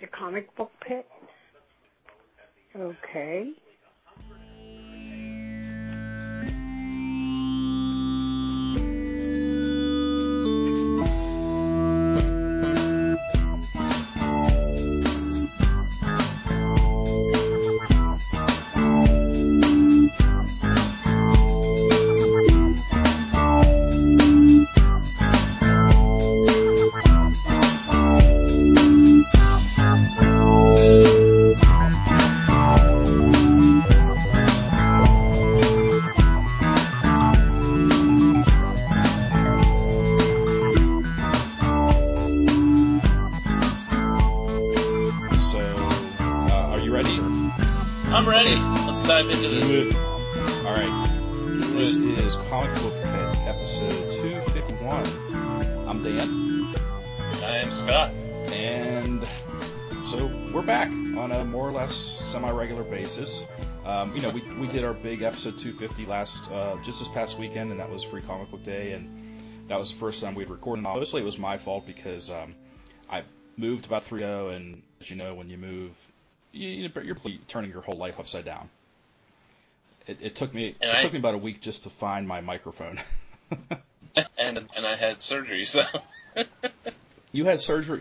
The comic book pit? Okay. Our big episode 250 last, uh, just this past weekend, and that was Free Comic Book Day, and that was the first time we'd recorded. Mostly it was my fault because um, I moved about three ago, and as you know, when you move, you, you- you're turning your whole life upside down. It, it took me And it I- took me about a week just to find my microphone. And and I had surgery, so you had surgery,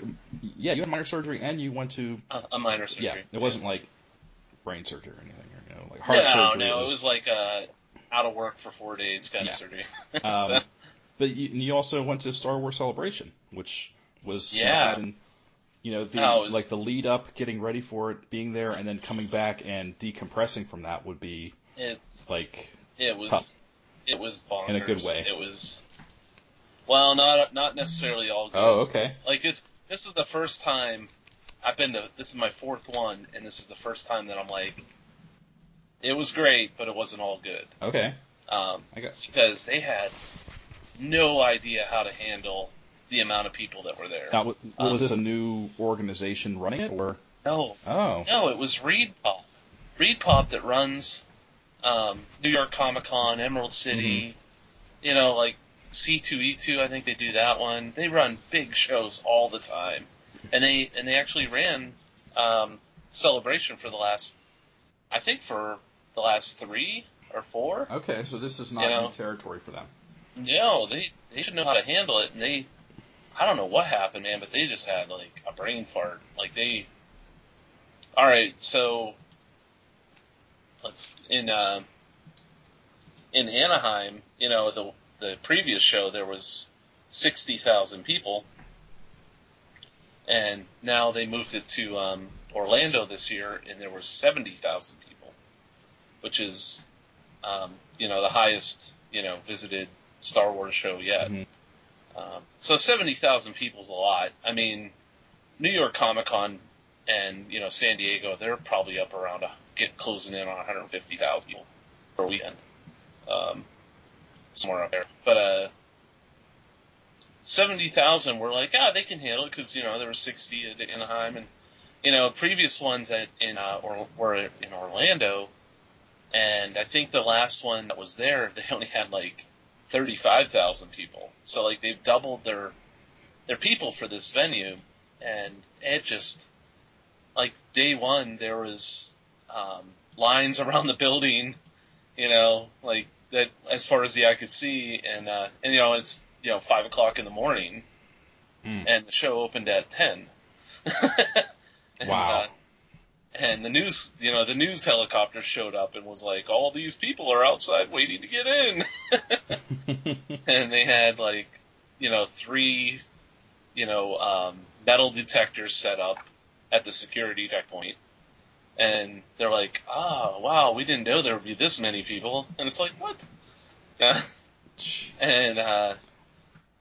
yeah, you had minor surgery, and you went to a, a minor surgery. yeah. It wasn't like brain surgery or anything, know, like heart no, surgery. no, it was like uh, out of work for four days kind Yeah. of surgery. Um, So- But you, and you also went to Star Wars Celebration, which was Yeah. and, you know, the, was- like the lead up, getting ready for it, being there, and then coming back and decompressing from that would be it's like it was Tough. it was bonkers. In a good way. It was well, not not necessarily all good. oh okay Like it's this is the first time I've been to. This is my fourth one, and this is the first time that I'm like, it was great, but it wasn't all good. okay Um, I got because they had no idea how to handle the amount of people that were there. now w- Um, was this a new organization running it or No, oh no, it was Reed Pop. ReedPop that runs um, New York Comic Con, Emerald City, you know, like C2E2. I think they do that one. They run big shows all the time, and they and they actually ran um, Celebration for the last, I think for the last three or four. okay so this is not You know. new territory for them No, they they should know how to handle it, and they, I don't know what happened, man, but they just had like a brain fart. Like they, all right, so let's in uh, in Anaheim, you know the the previous show there was sixty thousand people, and now they moved it to um, Orlando this year, and there were seventy thousand people, which is um, you know the highest you know visited Star Wars show yet. Mhm. Um, so seventy thousand people's a lot. I mean, New York Comic Con and you know San Diego, they're probably up around a, get closing in on one hundred fifty thousand people per weekend, um, somewhere up there. But uh, seventy thousand, we're like, ah, they can handle it because you know there were sixty at Anaheim, and you know previous ones at in uh, or were in Orlando, and I think the last one that was there, they only had like thirty-five thousand people. So like they've doubled their their people for this venue, and it just like day one there was um, lines around the building, you know, like that as far as the eye could see, and uh, and you know it's you know five o'clock in the morning, Mm. and the show opened at ten. And, Wow. uh, and the news, you know, the news helicopter showed up and was like, all these people are outside waiting to get in. and they had like, you know, three, you know, um, metal detectors set up at the security checkpoint. And they're like, oh, wow, we didn't know there would be this many people. And it's like, what? Yeah. And, uh,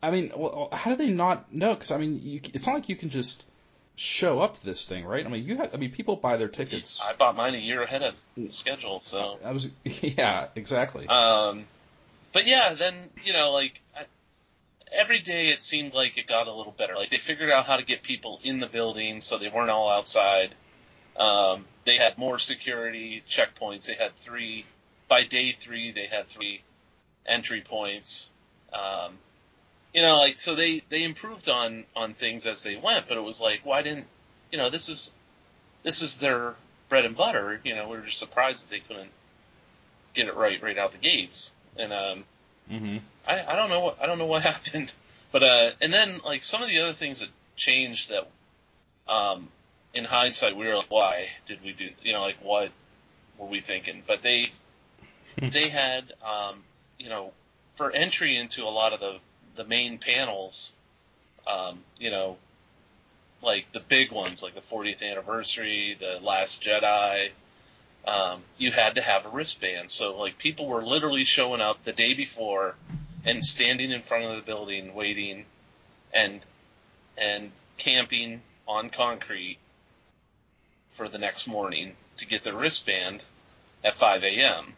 I mean, well, how do they not know? Because I mean, you, it's not like you can just show up to this thing, right? I mean, you have. I mean, people buy their tickets. I bought mine a year ahead of schedule, so. I was, yeah, exactly. Um, but yeah, then you know, like I, every day it seemed like it got a little better. Like they figured out how to get people in the building, so they weren't all outside. Um, they had more security checkpoints. They had three. By day three, they had three entry points. Um, you know, like so they they improved on on things as they went, but it was like, why didn't you know, this is this is their bread and butter. You know, we were just surprised that they couldn't get it right right out the gates. And um, Mm-hmm. I, I don't know what I don't know what happened, but uh, and then like some of the other things that changed that, um, in hindsight we were like, why did we do? You know, like what were we thinking? But they they had um, you know, for entry into a lot of the the main panels, um, you know, like the big ones, like the 40th anniversary, the Last Jedi. Um, you had to have a wristband. So like people were literally showing up the day before and standing in front of the building waiting and and camping on concrete for the next morning to get their wristband at 5 a.m.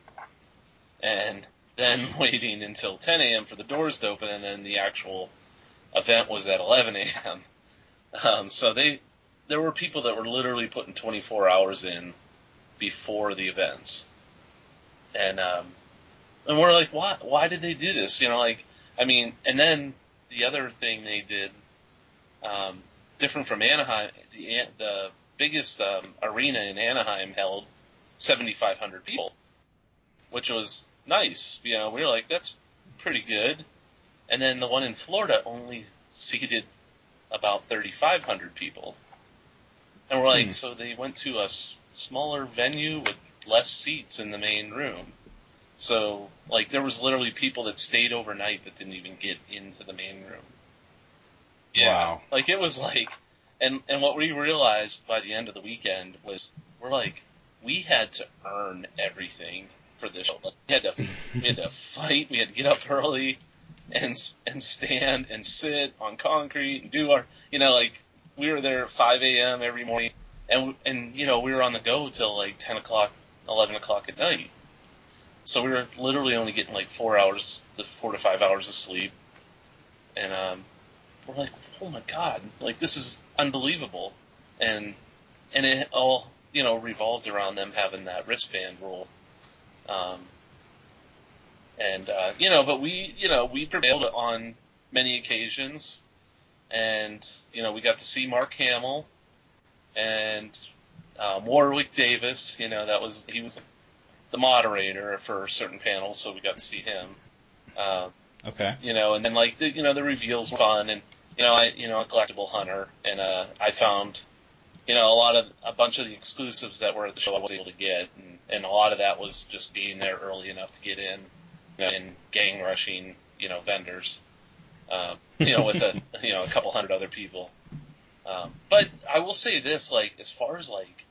and then waiting until 10 a.m. for the doors to open and then the actual event was at 11 a.m. Um, so they there were people that were literally putting 24 hours in before the events. And um, and we're like, why why did they do this? You know, like I mean, and then the other thing they did, um, different from Anaheim, the the biggest um, arena in Anaheim held 7,500 people, which was nice. You know, we were like, that's pretty good. And then the one in Florida only seated about 3,500 people. And we're like, Hmm. so they went to a s- smaller venue with less seats in the main room. So, like, there was literally people that stayed overnight that didn't even get into the main room. Wow. Like, it was like, and, and what we realized by the end of the weekend was, we're like, we had to earn everything for this show. We had to, we had to fight, we had to get up early and, and stand and sit on concrete and do our, you know, like, we were there at 5 a.m. every morning, and and you know we were on the go till like 10 o'clock, 11 o'clock at night. So we were literally only getting like four hours to four to five hours of sleep, and um, we're like, oh my god, like this is unbelievable, and and it all you know revolved around them having that wristband rule. Um, and uh, you know, but we you know we prevailed on many occasions and you know we got to see Mark Hamill and um, Warwick Davis. You know that was he was the moderator for certain panels, so we got to see him. Um, Okay. you know, and then like the, you know the reveals were fun, and you know I you know a collectible hunter, and uh, I found you know a lot of a bunch of the exclusives that were at the show I was able to get, and, and a lot of that was just being there early enough to get in, and gang rushing you know vendors, um, you know with a you know a couple hundred other people. Um, but I will say this, like as far as like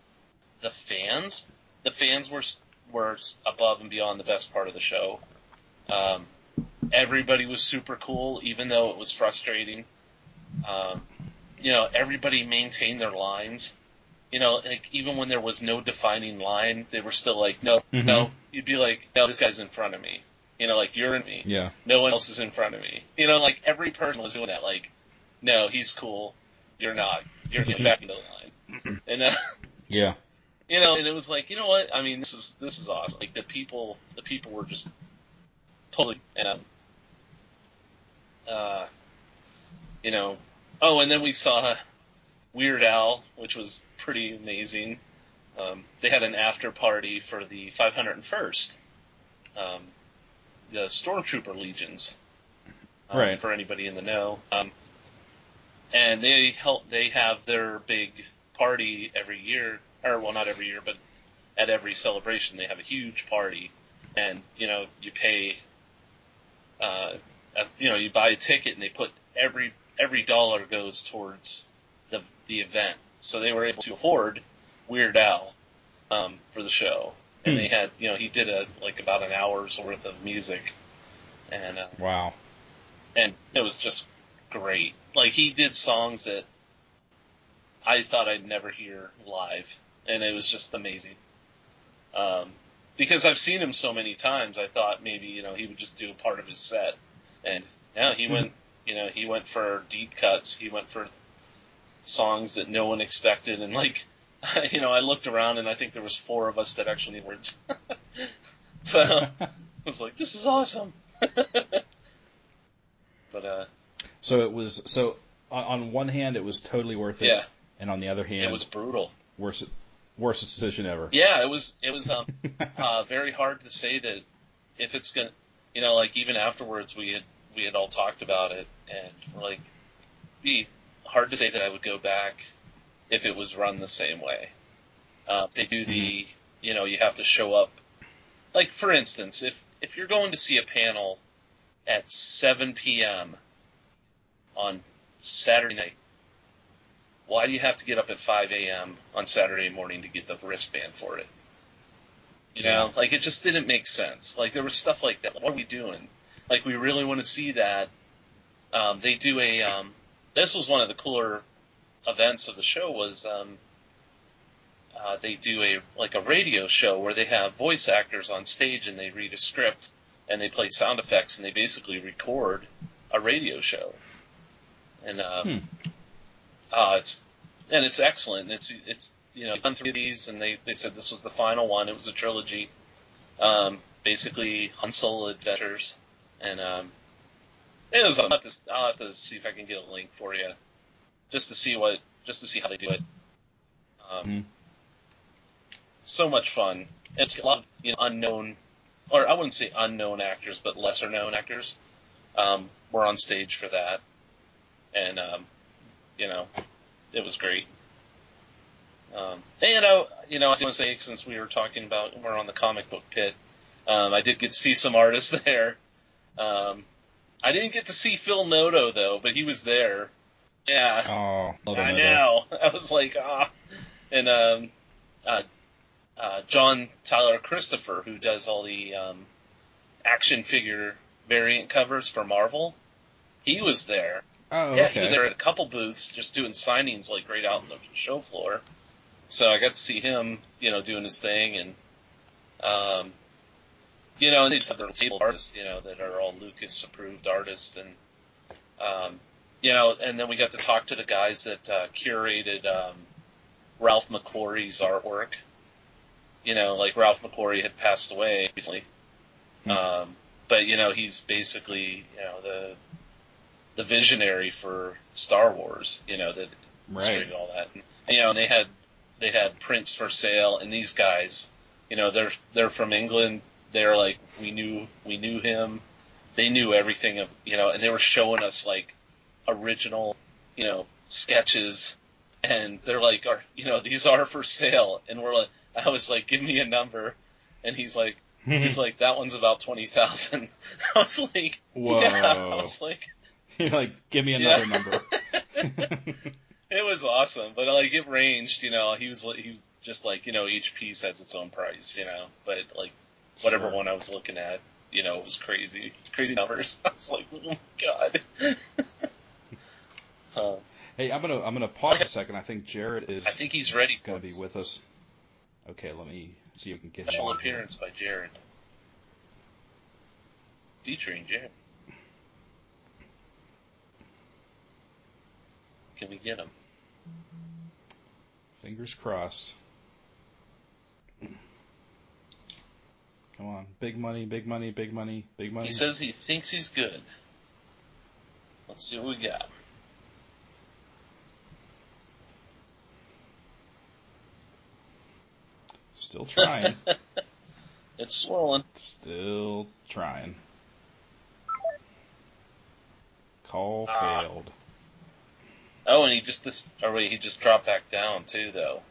the fans, the fans were were above and beyond the best part of the show. Um, everybody was super cool, even though it was frustrating. Um, you know, everybody maintained their lines. You know, like even when there was no defining line, they were still like, no, Mhm. no. You'd be like, no, this guy's in front of me. You know, like you're in me. Yeah. No one else is in front of me. You know, like every person was doing that. Like, no, he's cool. You're not. You're getting back into the line. And uh, Yeah. you know, and it was like, you know what? I mean, this is this is awesome. Like the people, the people were just totally, um, uh, you know. Oh, and then we saw Weird Al, which was pretty amazing. Um, they had an after party for the 501st, um, the Stormtrooper Legions. Um, Right. For anybody in the know, um, and they help. They have their big party every year, or well, not every year, but at every celebration they have a huge party, and you know you pay, uh, uh, you know you buy a ticket and they put every every dollar goes towards the the event. So they were able to afford Weird Al um, for the show, and Hmm. they had you know he did a like about an hour's worth of music, and uh, Wow. and it was just great. Like he did songs that I thought I'd never hear live, and it was just amazing. Um, because I've seen him so many times, I thought maybe you know he would just do a part of his set, and yeah, he went you know he went for deep cuts, he went for songs that no one expected, and like you know I looked around and I think there was four of us that actually knew words, so I was like this is awesome. but uh, so it was so on, on one hand it was totally worth it. yeah. and on the other hand, it was brutal. Worst worst decision ever. Yeah, it was it was um, uh, very hard to say that if it's gonna, you know, like even afterwards we had we had all talked about it and we're like, be hard to say that I would go back if it was run the same way. Uh, they do the, Mm-hmm. you know, you have to show up. Like for instance, if if you're going to see a panel at 7 p.m. on Saturday night, why do you have to get up at 5 a.m. on Saturday morning to get the wristband for it? You know, like it just didn't make sense. Like there was stuff like that. What are we doing? Like we really want to see that. Um, they do a. Um, this was one of the cooler events of the show. Was um, uh, they do a like a radio show where they have voice actors on stage and they read a script and they play sound effects and they basically record a radio show. And um, Hmm. uh, it's and it's excellent. It's it's you know done through these and they they said this was the final one. It was a trilogy. Um, basically Han Solo adventures and um, it was I'll have, to, I'll have to see if I can get a link for you just to see what just to see how they do it. Um, Mhm. So much fun. It's a lot of you know, unknown, or I wouldn't say unknown actors, but lesser known actors um, were on stage for that, and um, you know, it was great. Um, and you know, you know, I want to say since we were talking about we're on the comic book pit, um, I did get to see some artists there. Um, I didn't get to see Phil Noto though, but he was there. Yeah, Oh, I know. I was like, ah, and um, uh, uh, John Tyler Christopher, who does all the um, action figure variant covers for Marvel, he was there. Oh, Yeah, okay. he was there at a couple booths just doing signings like right out on the show floor. So I got to see him, you know, doing his thing and um you know, and they just have their label artists, you know, that are all Lucas approved artists and um you know, and then we got to talk to the guys that uh curated um Ralph McQuarrie's artwork. You know, like Ralph McQuarrie had passed away recently. Hmm. Um but you know, he's basically, you know, the the visionary for Star Wars, you know, that right. all that. And, you know, and they had they had prints for sale, and these guys, you know, they're they're from England. They're like we knew we knew him. They knew everything of you know, and they were showing us like original, you know, sketches, and they're like, are you know, these are for sale, and we're like, I was like, give me a number, and he's like. He's like, that one's about twenty thousand. I was like, Whoa. yeah. I was like, You're like, give me another Yeah. number. It was awesome, but like it ranged, you know. He was like- he was just like you know each piece has its own price, you know. But like whatever one I was looking at, you know, it was crazy, crazy numbers. I was like, oh my god. uh, hey, I'm gonna I'm gonna pause a second. I think Jared is I think he's ready gonna be with us. Okay, let me see if we can get him special here. appearance by Jared, featuring Jared. Can we get him? Fingers crossed. Come on, big money, big money, big money, big money. He says he thinks he's good. Let's see what we got. Still trying. It's swollen. Still trying. Call Ah. failed. Oh, and he just this. Or wait, he just dropped back down too, though.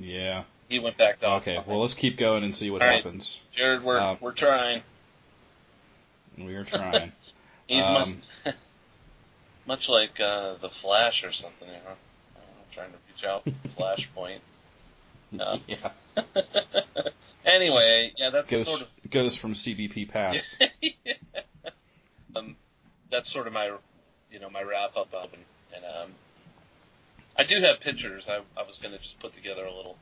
Yeah. He went back down. Okay. Well, let's keep going and see what All right. happens. Jared, we're um, we're trying. We are trying. He's um, much much like uh, the Flash or something, you know. Trying to reach out to Flashpoint. No. yeah. anyway, yeah, that's Goes sort of goes from CBP past. um, that's sort of my you know my wrap up of it. And um, I do have pictures. I I was gonna just put together a little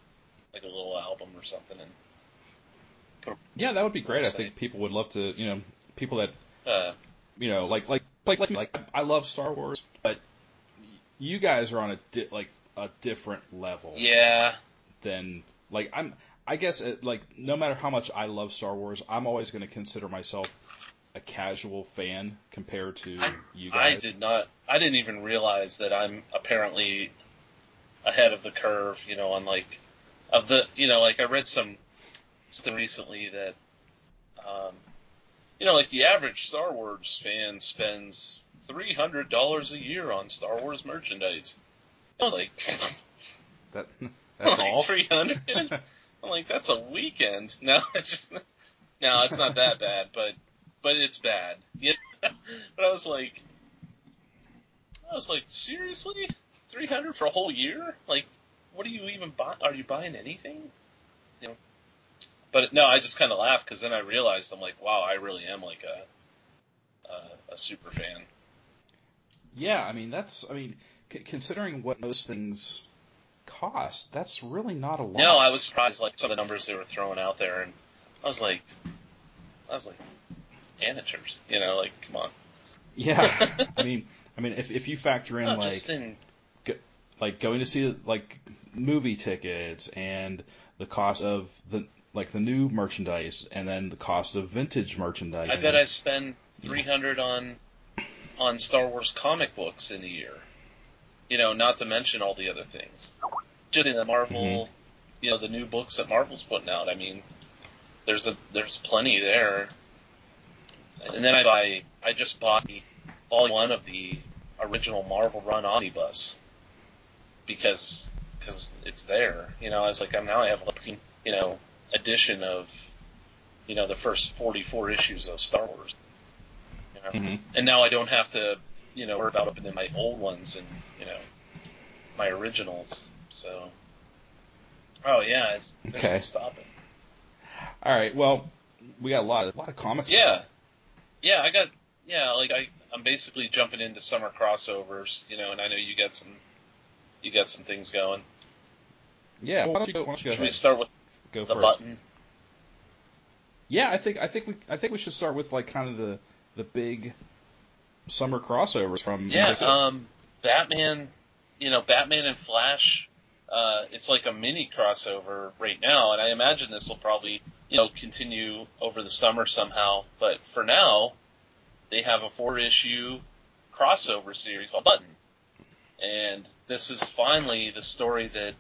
like a little album or something and Yeah, that would be great. I think people would love to. You know, people that uh, you know, like like like like, like I love Star Wars, but you guys are on a di- like a different level yeah. than like I'm. I guess it, like no matter how much I love Star Wars, I'm always going to consider myself a casual fan compared to you guys. I did not. I didn't even realize that I'm apparently ahead of the curve, you know, on like of the you know like I read some something recently that um, you know like the average Star Wars fan spends three hundred dollars a year on Star Wars merchandise. I was like, that that's like all. three hundred. I'm like that's a weekend. No, just no, it's not that bad, but but it's bad. Yeah. but I was like, I was like, seriously, three hundred for a whole year? Like, what are you even buy? Are you buying anything? You know. But no, I just kind of laughed because then I realized I'm like, wow, I really am like a a, a super fan. Yeah, I mean that's I mean c- considering what most things cost, that's really not a lot. No, I was surprised like some of the numbers they were throwing out there, and I was like, I was like, amateurs, you know, like come on. Yeah, I mean, I mean, if if you factor in No, like in like going to see like movie tickets and the cost of the like the new merchandise and then the cost of vintage merchandise. I bet I spend three hundred on on Star Wars comic books in a year. You know, not to mention all the other things. Just in the Marvel, Mm-hmm. you know, the new books that Marvel's putting out. I mean, there's a there's plenty there. And then I buy I just bought the volume one of the original Marvel Run omnibus because because it's there. You know, I was like, I'm now I have like you know edition of you know the first 44 issues of Star Wars. You know? Mhm. And now I don't have to you know worry about opening my old ones and you know my originals. So oh yeah, it's Okay. no stopping. All right, well, we got a lot of a lot of comics. Yeah, yeah, I got yeah like I I'm basically jumping into summer crossovers. You know, and I know you got some you got some things going. yeah. Why don't you go? Why don't you go Should we start with Go the first. button? Yeah, I think I think we I think we should start with like kind of the the big summer crossovers from Yeah, um, Batman, you know, Batman and Flash, uh, it's like a mini crossover right now, and I imagine this will probably, you know, continue over the summer somehow. But for now, they have a four issue crossover series called Button. And this is finally the story that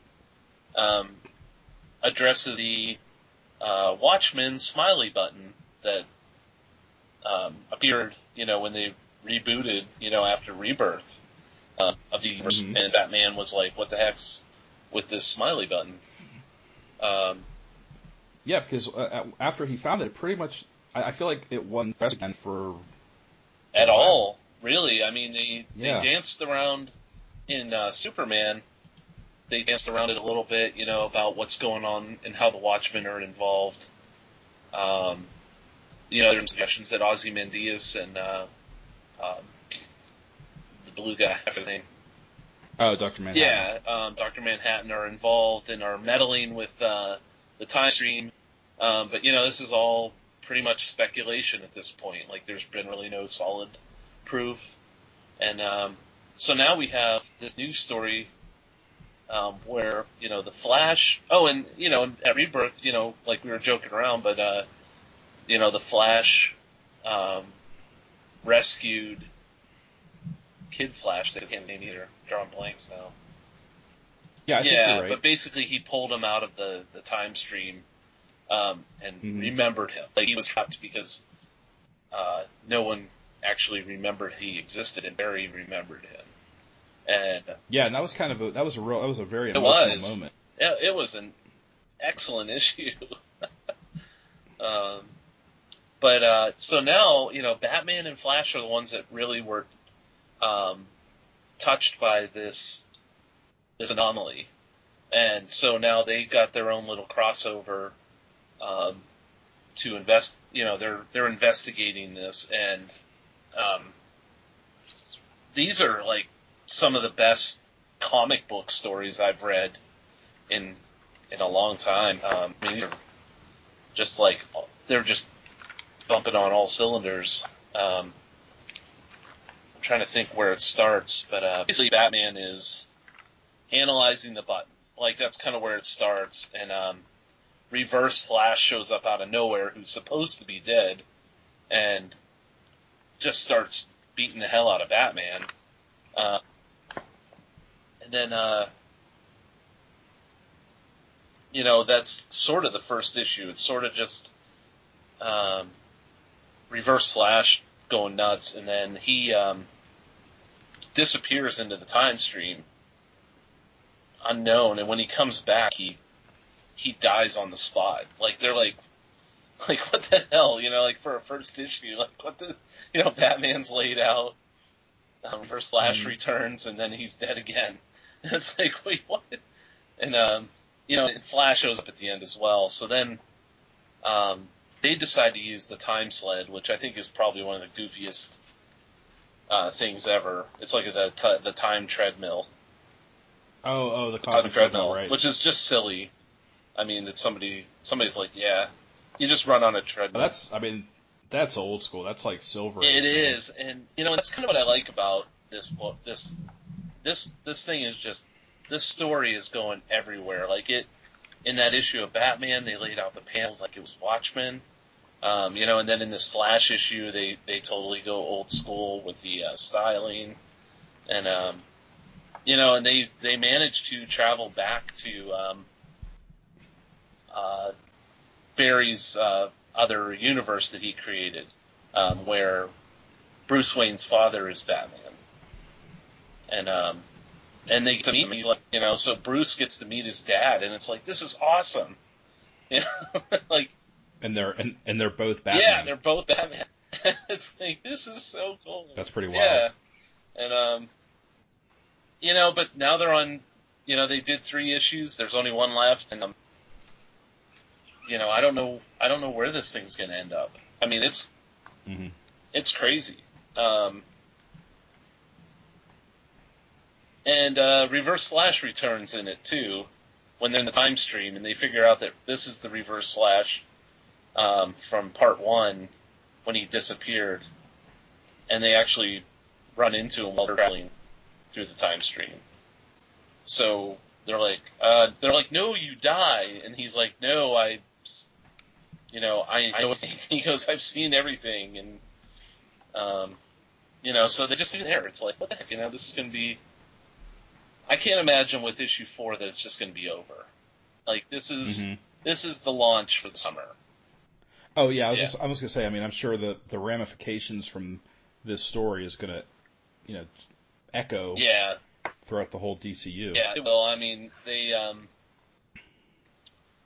um, addresses the uh, Watchmen smiley button that um, appeared, you know, when they rebooted, you know, after Rebirth uh, of the universe, Mhm. and Batman was like, "What the heck's with this smiley button?" Um, yeah, because uh, after he found it, pretty much I, I feel like it wasn't best again for at all, really. I mean, they Yeah. they danced around in uh, Superman. They danced around it a little bit, you know, about what's going on and how the Watchmen are involved. Um, you know, there's suggestions that Ozymandias and uh, um, the blue guy, I his name, oh Doctor Manhattan. Yeah, um, Doctor Manhattan are involved and are meddling with uh, the time stream. Um, but you know, this is all pretty much speculation at this point. Like, there's been really no solid proof. And um, so now we have this new story um, where you know the Flash. Oh, and you know at Rebirth, you know, like we were joking around, but uh, you know the Flash um, rescued Kid Flash. I can't name either. Drawing blanks now. yeah, I think yeah, right. but basically he pulled him out of the, the time stream um, and Mhm. remembered him. Like he was trapped because uh, no one actually remembered he existed, and Barry remembered him. And yeah, and that was kind of a that was a real that was a very emotional was. moment. it, it was an excellent issue. um, but uh, so now you know Batman and Flash are the ones that really were um, touched by this this anomaly, and so now they got their own little crossover um, to invest. You know, they're they're investigating this, and um, these are like some of the best comic book stories I've read in in a long time. Um, I mean, just like they're just bumping on all cylinders. Um, I'm trying to think where it starts, but uh, basically Batman is analyzing the button. Like that's kind of where it starts, and um, Reverse Flash shows up out of nowhere, who's supposed to be dead, and just starts beating the hell out of Batman. Uh, then uh, you know, that's sort of the first issue. It's sort of just um, Reverse Flash going nuts, and then he um, disappears into the time stream, unknown. And when he comes back, he he dies on the spot. Like they're like, like what the hell, you know? Like for a first issue, like what the, you know, Batman's laid out. Um, Reverse Flash Mhm. returns, and then he's dead again. And it's like, wait, what? And um, you know, Flash shows up at the end as well. So then, um, they decide to use the time sled, which I think is probably one of the goofiest uh, things ever. It's like the t- the time treadmill, Oh, oh, the cosmic treadmill, treadmill, right? which is just silly. I mean, that somebody somebody's like, yeah, you just run on a treadmill. That's, I mean, that's old school. That's like silver. It is, and you know that's kind of what I like about this book. This this this thing is just this story is going everywhere. Like it in that issue of Batman, they laid out the panels like it was Watchmen. Um, you know, and then in this Flash issue, they they totally go old school with the uh, styling, and um, you know, and they they managed to travel back to um, uh, Barry's uh, other universe that he created, um, where Bruce Wayne's father is Batman, and um, and they get to meet him. He's like, you know, so Bruce gets to meet his dad, and it's like this is awesome, you know, like And they're and, and they're both Batman. yeah, they're both Batman. it's like this is so cool. That's pretty wild. Yeah, and um, you know, but now they're on. You know, they did three issues. There's only one left, and um, you know, I don't know. I don't know where this thing's going to end up. I mean, it's hmm it's crazy. Um, and uh, Reverse Flash returns in it too, when they're in the time stream, and they figure out that this is the Reverse Flash um, from Part One when he disappeared, and they actually run into him while they're traveling through the time stream. So they're like, uh, they're like, no, you die, and he's like, no, I, you know, I, I know. He goes, I've seen everything, and um, you know, so they just leave there. It's like, what the heck, you know, this is going to be. I can't imagine with issue four that it's just going to be over. Like this is hmm this is the launch for the summer. Oh yeah, I was Yeah. just I was gonna say. I mean, I'm sure the the ramifications from this story is gonna, you know, echo Yeah, throughout the whole DCU. yeah. Well, I mean, they, um,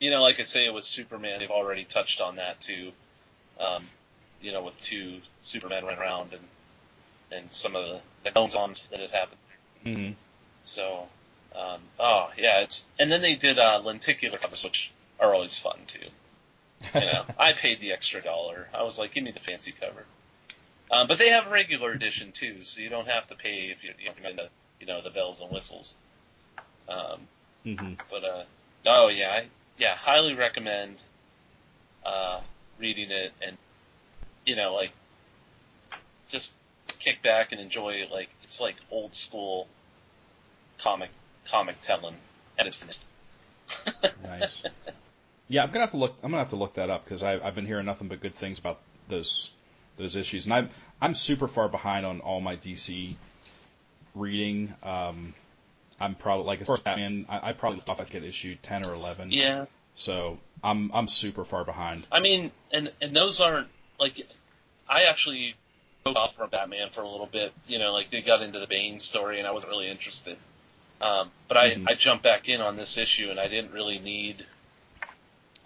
you know, like I say with Superman, they've already touched on that too. Um, you know, with two Supermen running around and and some of the, the goings ons that have happened. hmm So, um, oh yeah, it's and then they did uh, lenticular covers, which are always fun too. You know, I paid the extra dollar. I was like, give me the fancy cover. Um, but they have regular edition too, so you don't have to pay if you you know, if you're into you know the bells and whistles. Um, hmm but uh, oh yeah, I, yeah, highly recommend uh, reading it and you know like just kick back and enjoy it. Like it's like old school comic comic telling finest. Nice. Yeah, I'm gonna have to look. I'm gonna have to look that up because I've been hearing nothing but good things about those those issues, and I'm I'm super far behind on all my DC reading. Um, I'm probably like as far as Batman, I, I probably off at get issue ten or eleven. Yeah, So I'm I'm super far behind. I mean, and and those aren't like I actually broke off from Batman for a little bit. You know, like they got into the Bane story, and I wasn't really interested. Um, but I, Mhm. I jumped back in on this issue, and I didn't really need.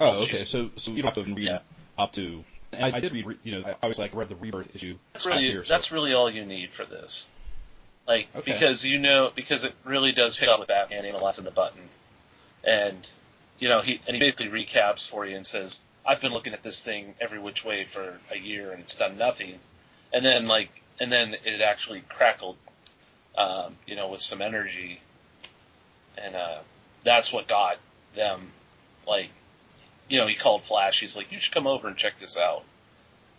Oh, okay. So so you don't have to read Yeah. up to. I, I did read, you know, I was like read the Rebirth issue That's really year. So. that's really all you need for this. Like Okay. because you know because it really does pick up with Batman analyzing the button, and you know he and he basically recaps for you and says I've been looking at this thing every which way for a year and it's done nothing, and then like and then it actually crackled, um, you know, with some energy, and uh, that's what got them like. You know, he called Flash. He's like, "You should come over and check this out."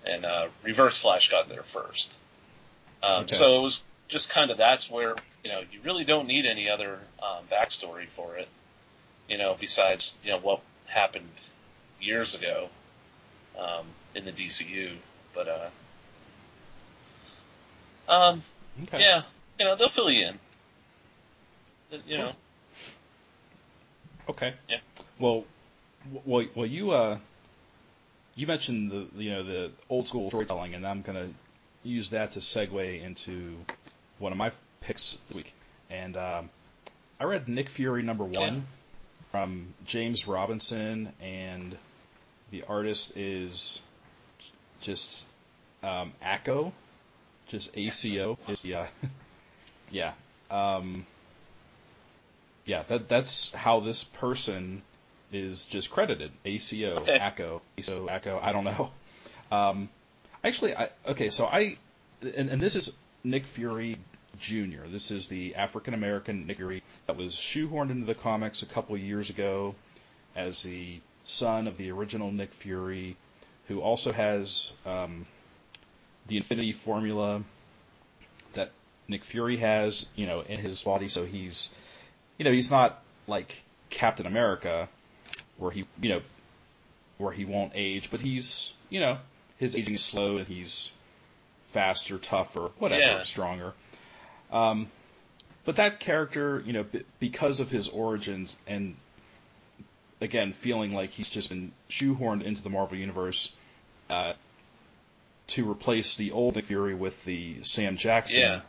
And uh, Reverse Flash got there first. Um, Okay. So it was just kind of that's where you know you really don't need any other um, backstory for it. You know, besides you know what happened years ago um, in the DCU. But uh, um, okay. yeah, you know they'll fill you in. You know, Okay. Yeah. Well, well, well, you uh, you mentioned the you know the old school storytelling, and I'm gonna use that to segue into one of my picks this week. And um, I read Nick Fury number one Yeah. from James Robinson, and the artist is just um, ACO, just ACO is the uh, yeah um, yeah that that's how this person is just credited ACO Okay. ACO ACO ACO I don't know. Um, actually, I okay so I and, and this is Nick Fury Jr. This is the African American Nick Fury that was shoehorned into the comics a couple of years ago as the son of the original Nick Fury, who also has um, the Infinity Formula that Nick Fury has, you know, in his body. So he's, you know, he's not like Captain America, where he, you know, where he won't age, but he's, you know, his aging is slow and he's faster, tougher, whatever, Yeah. stronger. Um, but that character, you know, b- because of his origins and again feeling like he's just been shoehorned into the Marvel universe uh, to replace the old Nick Fury with the Sam Jackson Yeah.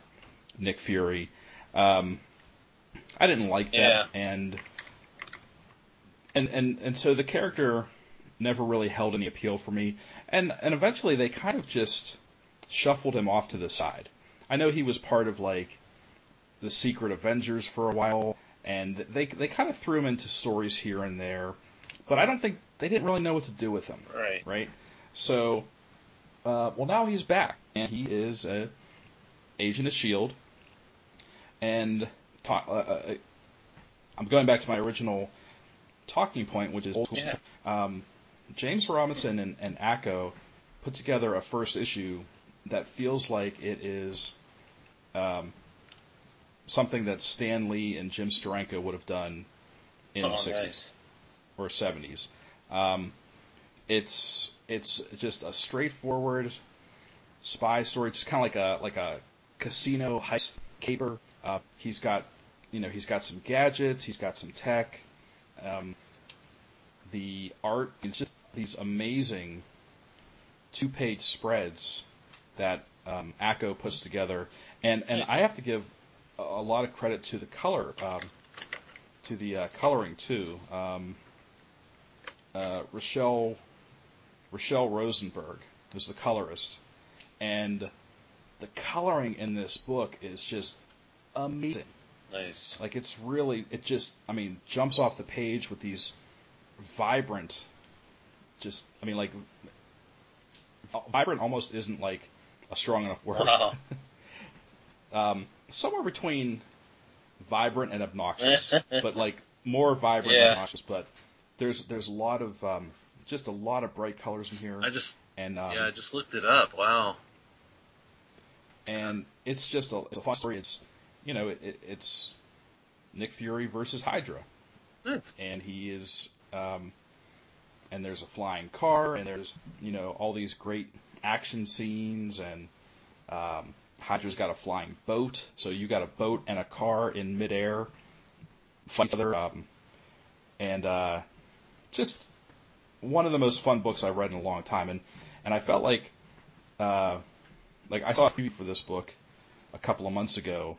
Nick Fury. Um, I didn't like that, Yeah. and and and and so the character never really held any appeal for me, and and eventually they kind of just shuffled him off to the side. I know he was part of like the Secret Avengers for a while, and they they kind of threw him into stories here and there, but I don't think they didn't really know what to do with him Right. right? So, uh, well, now he's back, and he is a agent of Shield. And ta- uh, uh, I'm going back to my original talking point, which is school. Yeah. Um, James Robinson and, and put together a first issue that feels like it is um, something that Stan Lee and Jim Steranko would have done in oh, the 60s nice. or 70s. Um, it's it's just a straightforward spy story, just kind of like a like a casino heist caper. Uh, he's got you know he's got some gadgets, he's got some tech. Um, the art is just these amazing two-page spreads that um, ACO puts together, and and Nice. I have to give a, a lot of credit to the color, um, to the uh, coloring too. Um, uh, Rachelle Rachelle Rosenberg was the colorist, and the coloring in this book is just amazing. Nice. Like it's really, it just, I mean, jumps off the page with these vibrant, just, I mean, like, vibrant almost isn't like a strong enough word. Wow. Um, somewhere between vibrant and obnoxious, but like more vibrant Yeah. and obnoxious. But there's there's a lot of um, just a lot of bright colors in here, I just and um, yeah, I just looked it up. Wow. and it's just a, it's a fun story. It's you know it, it, it's Nick Fury versus Hydra. Nice. and he is um, and there's a flying car and there's you know all these great action scenes and um, Hydra's got a flying boat so you got a boat and a car in midair fight each other um, and uh, just one of the most fun books I've read in a long time and and I felt like uh, like I saw a preview for this book a couple of months ago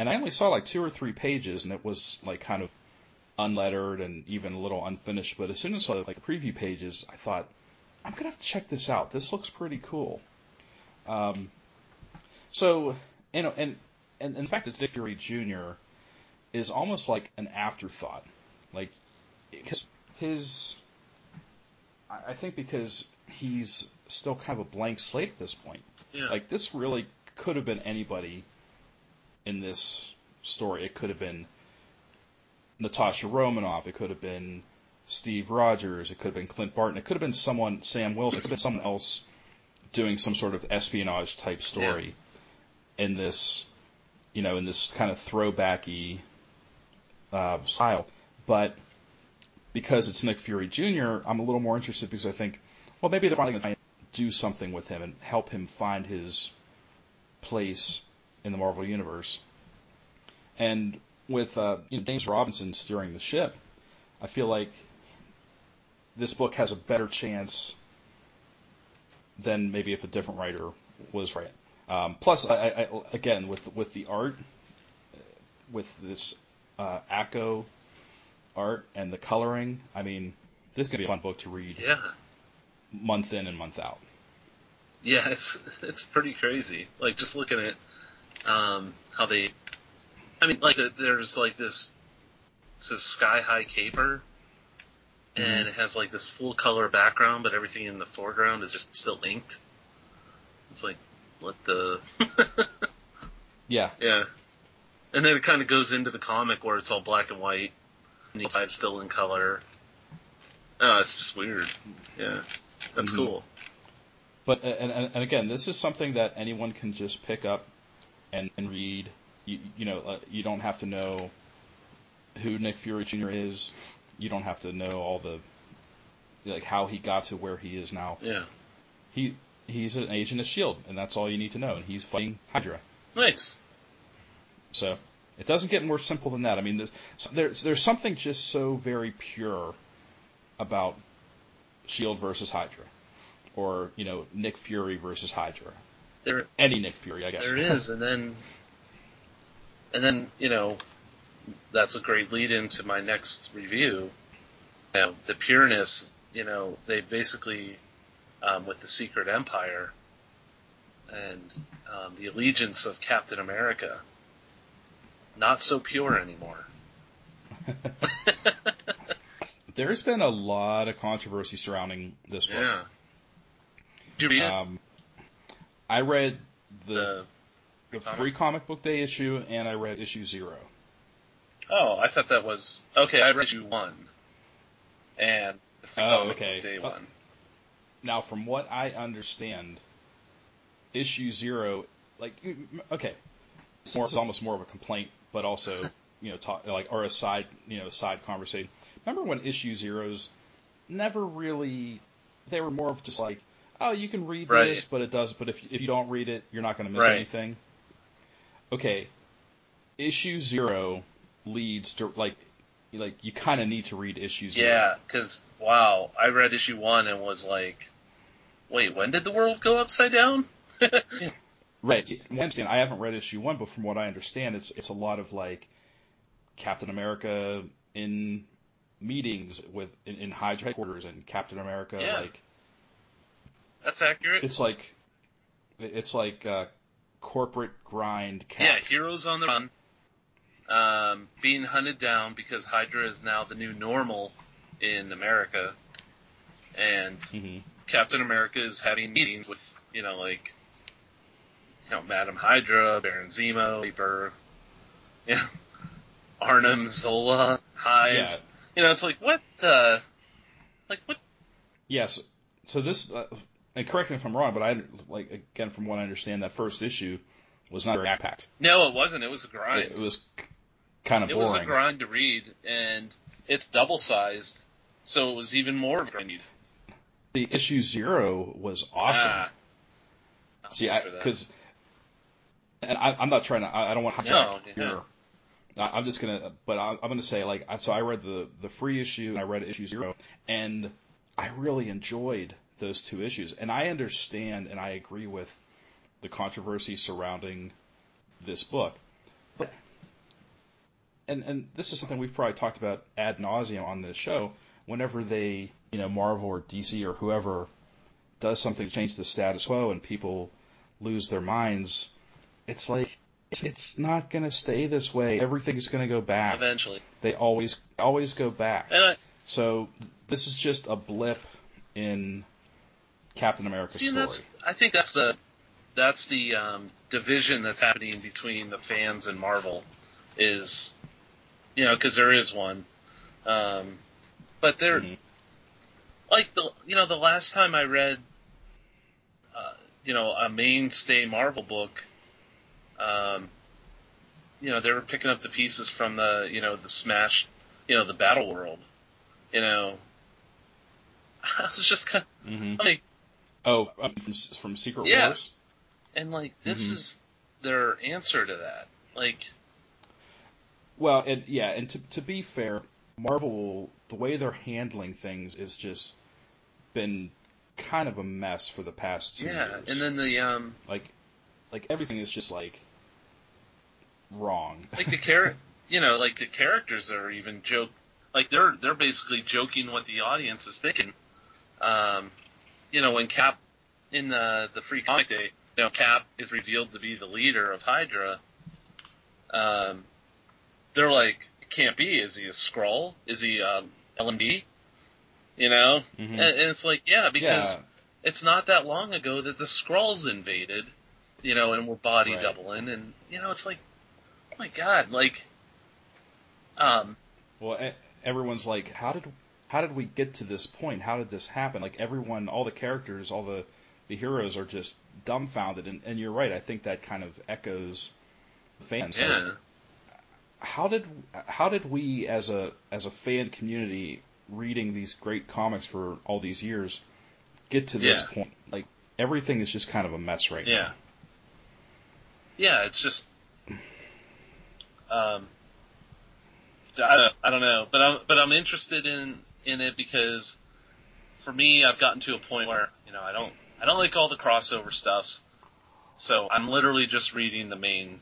and I only saw like two or three pages and it was like kind of unlettered and even a little unfinished. But as soon as I saw like the preview pages, I thought I'm gonna have to check this out. This looks pretty cool. Um, so you know, and and in fact, it's Nick Fury Jr. is almost like an afterthought, like because his. I I think because he's still kind of a blank slate at this point. Yeah. Like this really could have been anybody in this story. It could have been Natasha Romanoff. It could have been Steve Rogers. It could have been Clint Barton. It could have been someone, Sam Wilson. It could have been someone else doing some sort of espionage type story in this, you know, in this kind of throwbacky uh, style. But because it's Nick Fury Jr., I'm a little more interested because I think, well, maybe they're finally going to do something with him and help him find his place in the Marvel Universe. And with uh, you know, James Robinson steering the ship, I feel like this book has a better chance than maybe if a different writer was writing. Um, plus, I, I, again, with with the art, with this uh, ACO art and the coloring, I mean, this could be a fun book to read. Yeah. Month in and month out. Yeah, it's it's pretty crazy. Like just looking at um, how they, I mean, like there's like this, it's a sky high caper, and mm-hmm. it has like this full color background, but everything in the foreground is just still inked. It's like, what the? yeah. Yeah. And then it kind of goes into the comic where it's all black and white, and the side's still in color. Oh, it's just weird. Yeah, that's mm-hmm. cool. But and, and, and again, this is something that anyone can just pick up and, and read. You, you know, uh, you don't have to know who Nick Fury Jr. is. You don't have to know all the like how he got to where he is now. Yeah. He he's an agent of Shield, and that's all you need to know. And he's fighting Hydra. Nice. So it doesn't get more simple than that. I mean, there's there's, there's something just so very pure about Shield versus Hydra, or you know Nick Fury versus Hydra. There, any Nick Fury, I guess. There is, and then, and then you know, that's a great lead into my next review. You know, the pureness. You know, they basically um, with the Secret Empire and um, the allegiance of Captain America. Not so pure anymore. There's been a lot of controversy surrounding this book. Yeah. Did you read it? Um, I read the the, the free comic book day issue, and I read issue zero. Oh, I thought that was okay. I read issue one, and the free oh, comic okay. book day uh, one. Now, from what I understand, issue zero, like, okay, it's, more, it's almost more of a complaint, but also, you know, talk, like, or a side, you know, side conversation. Remember when issue zeros never really, they were more of just like, oh, you can read right. this, but it does, but if, if you don't read it, you're not going to miss right. anything. Okay, issue zero leads to, like, like you kind of need to read issues. Yeah, because wow, I read issue one and was like, wait, when did the world go upside down? right. Understand. I haven't read issue one, but from what I understand, it's it's a lot of like Captain America in meetings with in, in Hydra headquarters and Captain America yeah. like. That's accurate. It's like it's like uh, corporate grind. Cap. Yeah, heroes on the run um, being hunted down because Hydra is now the new normal in America, and mm-hmm. Captain America is having meetings with you know like you know Madam Hydra, Baron Zemo, Reaper, you know, Arnim Zola, Hive. Yeah. You know, it's like what the like what? Yes. So this, uh, and correct me if I'm wrong, but I like again from what I understand, that first issue was not very packed. No, it wasn't. It was a grind. It, it was kind of it boring. It was a grind to read, and it's double sized, so it was even more of a grind. The issue zero was awesome. Ah, See, because, and I, am not trying to, I, I don't want to no, yeah. I, I'm just gonna, but I, I'm gonna say like, so I read the the free issue and I read issue zero, and I really enjoyed those two issues, and I understand and I agree with the controversy surrounding this book, but and and this is something we've probably talked about ad nauseum on this show. Whenever they, you know, Marvel or DC or whoever does something to change the status quo and people lose their minds, it's like it's, it's not going to stay this way. Everything's going to go back eventually. They always always go back. I, so this is just a blip in Captain America's see, story. That's, I think that's the that's the um, division that's happening between the fans and Marvel is you know, because there is one. Um, but there, mm-hmm. like the, you know, the last time I read, uh, you know, a mainstay Marvel book, um, you know, they were picking up the pieces from the, you know, the Smash, you know, the Battle World, you know. I was just kind of mm-hmm. like, oh, um, from, from Secret yeah. Wars, and like this mm-hmm. is their answer to that, like well, and yeah, and to to be fair, Marvel, the way they're handling things is just been kind of a mess for the past two yeah, years. and then the um, like, like everything is just like wrong. like the char- you know, like the characters are even joke, like they're they're basically joking what the audience is thinking. Um, you know, when Cap in the the free comic day, you know, Cap is revealed to be the leader of Hydra. Um, they're like, it can't be. Is he a Skrull? Is he um, LMD? You know, Mhm. and, and it's like, yeah, because yeah, it's not that long ago that the Skrulls invaded, you know, and were body Right. doubling, and you know, it's like, oh my god, like, um, well, e- everyone's like, how did how did we get to this point? How did this happen? Like everyone, all the characters, all the the heroes are just dumbfounded. And, and you're right. I think that kind of echoes fans. Like, yeah, how did how did we as a as a fan community reading these great comics for all these years get to this Yeah. point? Like everything is just kind of a mess right yeah, yeah. It's just, um, I don't, I don't know, but I'm but I'm interested in in it because for me, I've gotten to a point where you know I don't I don't like all the crossover stuffs, so I'm literally just reading the main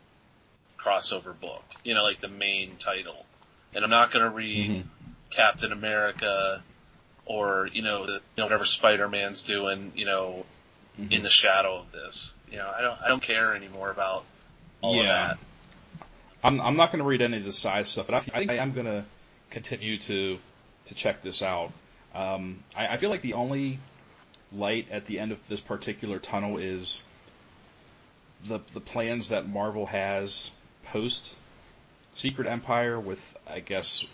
crossover book, you know, like the main title, and I'm not going to read Mhm. Captain America or you know the, you know whatever Spider-Man's doing, you know, Mhm. in the shadow of this. You know, I don't I don't care anymore about all Yeah. of that. I'm I'm not going to read any of the side stuff, but I, I think I am going to continue to to check this out. Um, I, I feel like the only light at the end of this particular tunnel is the the plans that Marvel has post Secret Empire with I guess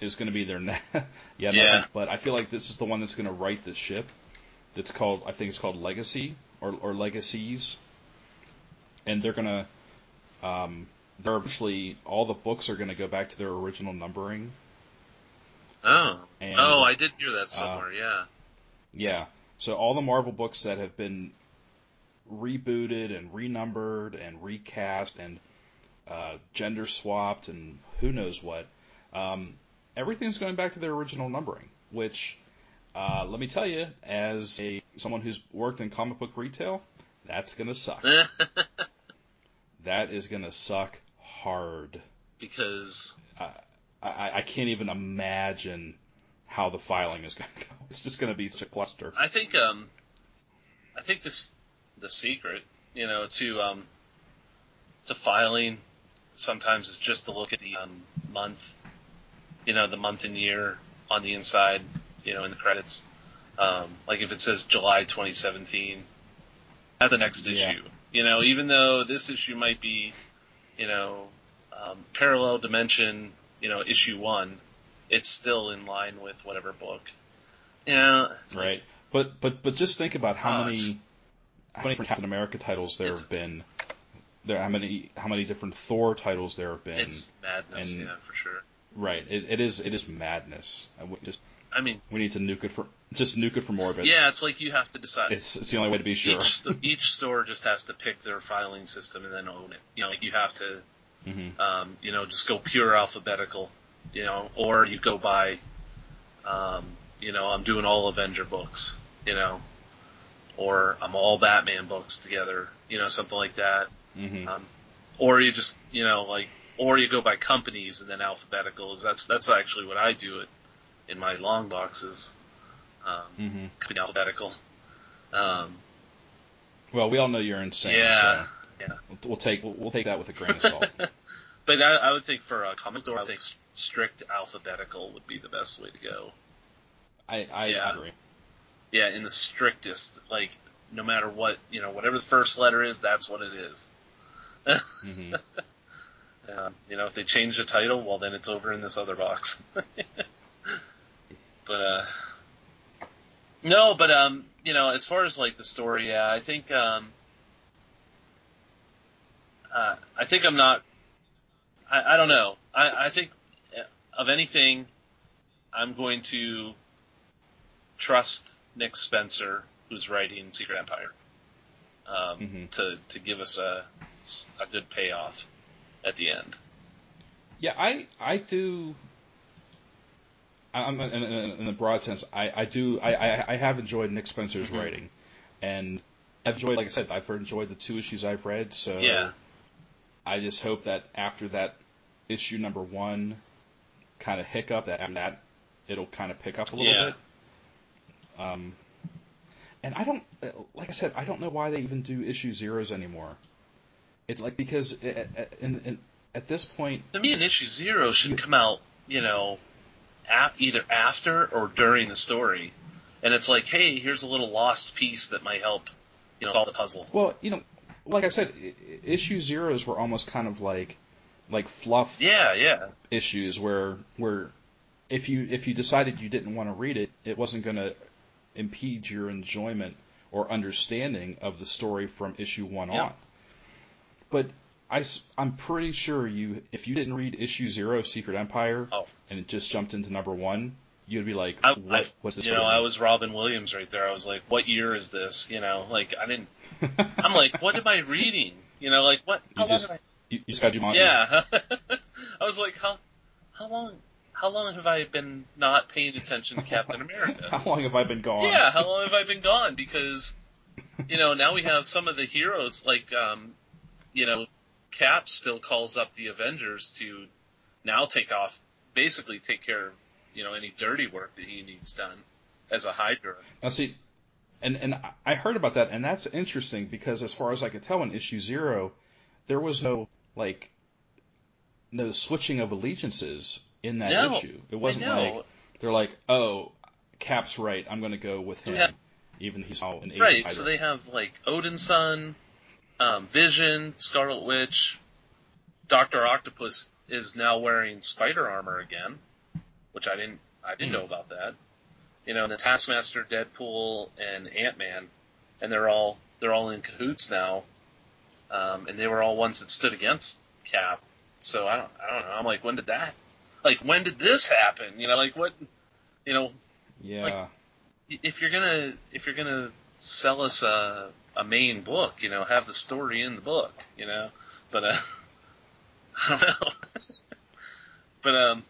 is going to be their ne- yeah, Yeah. nothing, but I feel like this is the one that's going to right the ship. That's called I think it's called Legacy or or Legacies, and they're gonna um, they're eventually all the books are going to go back to their original numbering. Oh, And, oh, I did hear that somewhere. yeah, Yeah. So all the Marvel books that have been rebooted and renumbered and recast and uh, gender swapped and who knows what, um, everything's going back to their original numbering. Which, uh, let me tell you, as a someone who's worked in comic book retail, that's gonna suck. that is gonna suck hard. because I, I can't even imagine how the filing is going to go. It's just going to be such a cluster. I think um, I think this the secret, you know, to um, to filing sometimes is just to look at the um, month, you know, the month and year on the inside, you know, in the credits. Um, like if it says July 2017, at the next Yeah. issue, you know, even though this issue might be, you know, um, parallel dimension, you know, issue one, it's still in line with whatever book. Yeah. know, it's like- Right. But but but just think about how Oh, many how many different Captain America titles there have been. There how many how many different Thor titles there have been. It's madness, and- yeah, for sure. right. It, it is it is madness. And we just I mean, we need to nuke it for just nuke it for more of it. yeah, it's like you have to decide. It's it's the only way to be sure. Each, st- each store just has to pick their filing system and then own it. You know, like you have to, hmm um, you know, just go pure alphabetical, you know, or you go by, um, you know, I'm doing all Avenger books, you know, or I'm all Batman books together, you know, something like that. hmm Um, or you just, you know, like, or you go by companies and then alphabeticals. That's that's actually what I do it in my long boxes, um, hmm alphabetical. Um, Well, we all know you're insane. Yeah, So yeah. We'll, we'll take we'll, we'll take that with a grain of salt. but I, I would think for a comic store, I think strict alphabetical would be the best way to go. I I Yeah. agree. Yeah, in the strictest, like no matter what, you know, whatever the first letter is, that's what it is. hmm Um, you know, if they change the title, well, then it's over in this other box. but uh, no, but um, you know, as far as like the story, yeah, I think um, uh, I think I'm not. I, I don't know. I, I think uh, of anything, I'm going to trust Nick Spencer, who's writing Secret Empire, um, Mhm. to to give us a a good payoff at the end. Yeah, I I do I'm in, in, the broad sense. I, I do. I, I, I have enjoyed Nick Spencer's Mhm. writing, and I've enjoyed. Like I said, I've enjoyed the two issues I've read. So Yeah. I just hope that after that issue number one kind of hiccup, that after that it'll kind of pick up a little Yeah. bit. Um, and I don't, like I said, I don't know why they even do issue zeros anymore. It's like because at, at, in, in, at this point, To me, an issue zero should come out, you know, ap- either after or during the story, and it's like, hey, here's a little lost piece that might help, you know, solve the puzzle. well, you know, like I said, issue zeros were almost kind of like like fluff Yeah, yeah, issues where where if you if you decided you didn't want to read it, it wasn't going to impede your enjoyment or understanding of the story from issue one Yeah. on. But I, am pretty sure you if you didn't read issue zero of Secret Empire Oh. and it just jumped into number one, you'd be like, I, what, I, what's this? you know, I was Robin Williams right there. I was like, what year is this? You know, like I didn't. I'm like, what am I reading? You know, like what? You long just- have I? you, you just got Jumanji. Yeah. I was like, how, how long, how long have I been not paying attention to Captain America? How long have I been gone? Yeah, how long have I been gone? Because, you know, now we have some of the heroes, like, um, you know, Cap still calls up the Avengers to now take off, basically take care of, you know, any dirty work that he needs done as a Hydra. Now see, and and I heard about that, and that's interesting because as far as I could tell in issue zero, there was no like no switching of allegiances in that No, issue. It wasn't like they're like, oh, Cap's right, I'm going to go with him, Yeah. even he's now an Right, Hydra. so they have, like, Odinson, um, Vision, Scarlet Witch, Doctor Octopus is now wearing spider armor again, which I didn't, I didn't Hmm. know about that. You know, and the Taskmaster, Deadpool, and Ant Man, and they're all they're all in cahoots now, um, and they were all ones that stood against Cap. So I don't, I don't know. I'm like, when did that? Like, when did this happen? You know, like what? You know, yeah. like- if you're gonna if you're gonna sell us a a main book, you know, have the story in the book, you know. But uh, I don't know. but um,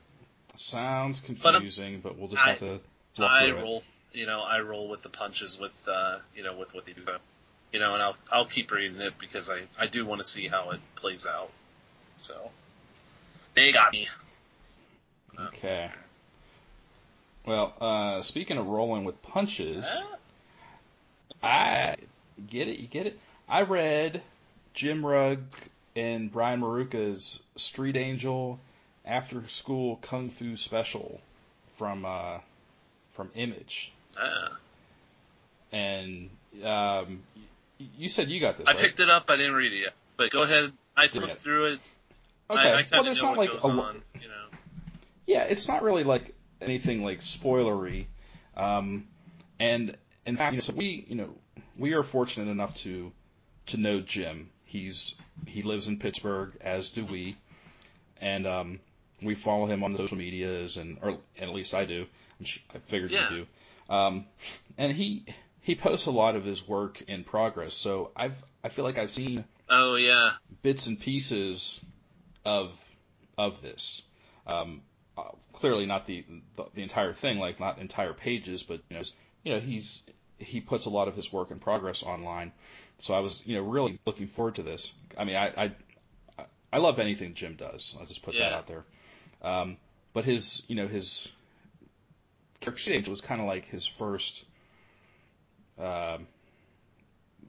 Sounds um, confusing, but, we'll just I- have to I through it. roll, you know, I roll with the punches with uh, you know, with what they do. You know, and I'll I'll keep reading it because I I do want to see how it plays out. So they got me. Okay. Well, uh, speaking of rolling with punches, Huh? I get it. You get it. I read Jim Rugg and Brian Maruca's Street Angel After School Kung Fu Special from uh, from Image, Ah. and um, you said you got this. I right? picked it up. I didn't read it yet, but go ahead. I flipped it. through it. Okay. I, I well, there's not like a on. You know. Yeah, it's not really like anything like spoilery. Um, and in fact, you know, so we, you know, we are fortunate enough to to know Jim. He's he lives in Pittsburgh, as do we, and um, we follow him on social medias, and or at least I do. I'm sure, I figured Yeah. you do. Um, and he he posts a lot of his work in progress. So I've I feel like I've seen Oh yeah. bits and pieces of of this. Um, uh, clearly not the, the the entire thing, like not entire pages, but you know, you know, he's he puts a lot of his work in progress online. So I was, you know, really looking forward to this. I mean, I I, I love anything Jim does. I'll just put that out there. Um, but his, you know, his character change was kind of like his first. Um,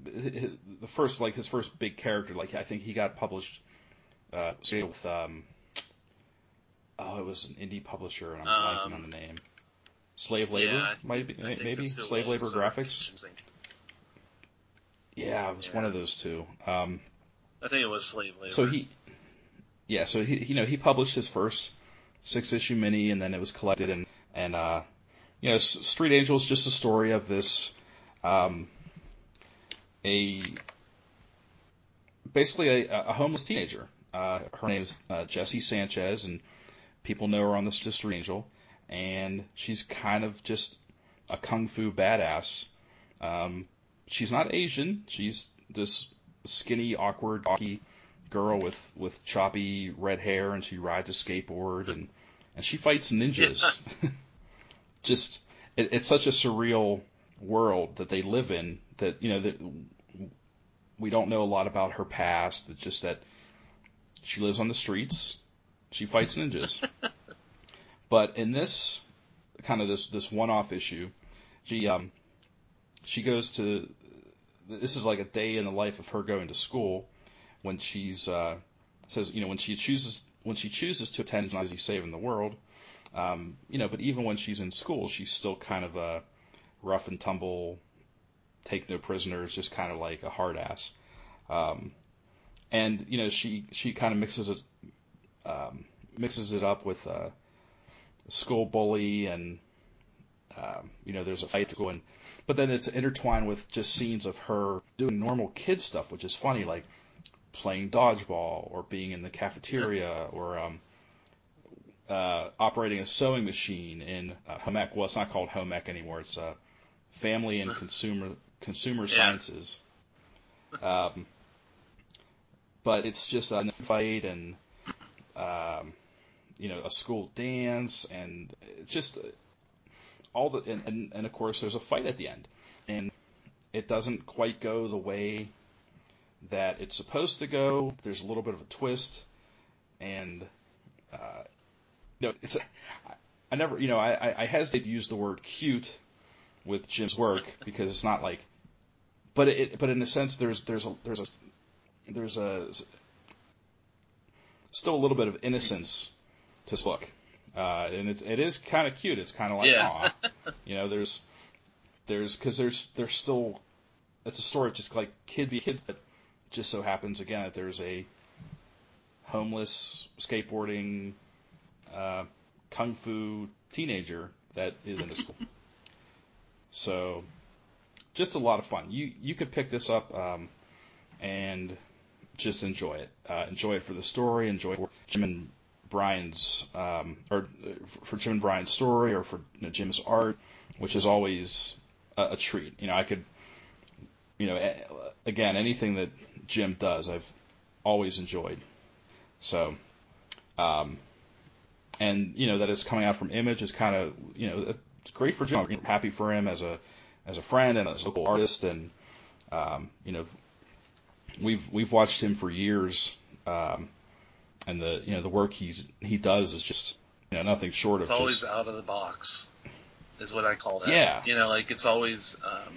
the the first like his first big character like I think he got published uh with um oh it was an indie publisher and I'm blanking Um, on the name Slave Labor yeah, might be maybe that's who it Slave Labor Graphics yeah it was Yeah. one of those two um I think it was slave labor. so he yeah so he you know he published his first six issue mini and then it was collected and and uh you know Street Angel is just a story of this um a basically a, a homeless teenager. Uh, her name is uh, Jesse Sanchez, and people know her on the Sister Angel. And she's kind of just a kung fu badass. Um, she's not Asian. She's this skinny, awkward, gawky girl with with choppy red hair, and she rides a skateboard, and and she fights ninjas. just it, it's such a surreal world that they live in that you know that we don't know a lot about her past. It's just that she lives on the streets, she fights ninjas. but in this kind of this this one-off issue, she um she goes to this is like a day in the life of her going to school when she's uh, says you know when she chooses when she chooses to attend as he's saving the world um, you know but even when she's in school she's still kind of a rough and tumble take no prisoners just kind of like a hard ass. Um, and you know she she kind of mixes it um, mixes it up with uh, a school bully and um, you know there's a fight going but then it's intertwined with just scenes of her doing normal kid stuff which is funny like playing dodgeball or being in the cafeteria or um, uh, operating a sewing machine in uh, home ec. Well, it's not called home ec anymore. It's uh, family and consumer consumer yeah. sciences. Um, but it's just a fight and um, you know a school dance and just all the and, and, and of course there's a fight at the end and it doesn't quite go the way that it's supposed to go. There's a little bit of a twist, and uh, you know, it's a, I never, you know, I, I hesitate to use the word cute with Jim's work because it's not like, but it, but in a sense, there's there's a there's a there's a still a little bit of innocence to this book, uh, and it's it is kind of cute. It's kind of like, yeah. you know, there's there's because there's there's still it's a story just like kid be kid, but just so happens again that there's a homeless skateboarding uh, kung fu teenager that is in the school. so just a lot of fun. You you could pick this up um, and just enjoy it. Uh, enjoy it for the story. Enjoy it for Jim and Brian's um, or for Jim and Brian's story or for you know, Jim's art, which is always a, a treat. You know, I could you know again anything that Jim does. I've always enjoyed. So, um, and you know that it's coming out from Image is kind of you know it's great for Jim. I'm happy for him as a as a friend and as a local artist, and um, you know we've we've watched him for years, um, and the you know the work he's he does is just you know nothing short of. It's always just, out of the box, is what I call that. Yeah. You know, like it's always. Um,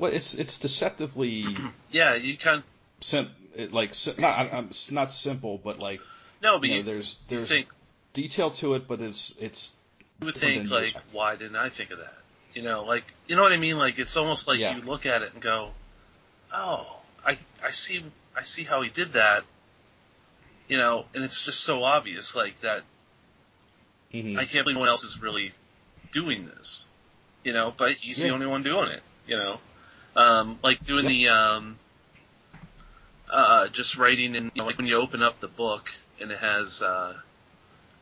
well, it's it's deceptively. yeah, you kind. Sim- it, like not not simple, but like. No, but you, you know, there's there's think, detail to it, but it's it's. You would think like, why didn't I think of that? You know, like you know what I mean? Like it's almost like yeah. you look at it and go, oh, I I see I see how he did that. You know, and it's just so obvious, like that. Mm-hmm. I can't believe no one else is really doing this. You know, but he's yeah. the only one doing it. You know. Um, like doing the um, uh, just writing and you know, like when you open up the book and it has uh,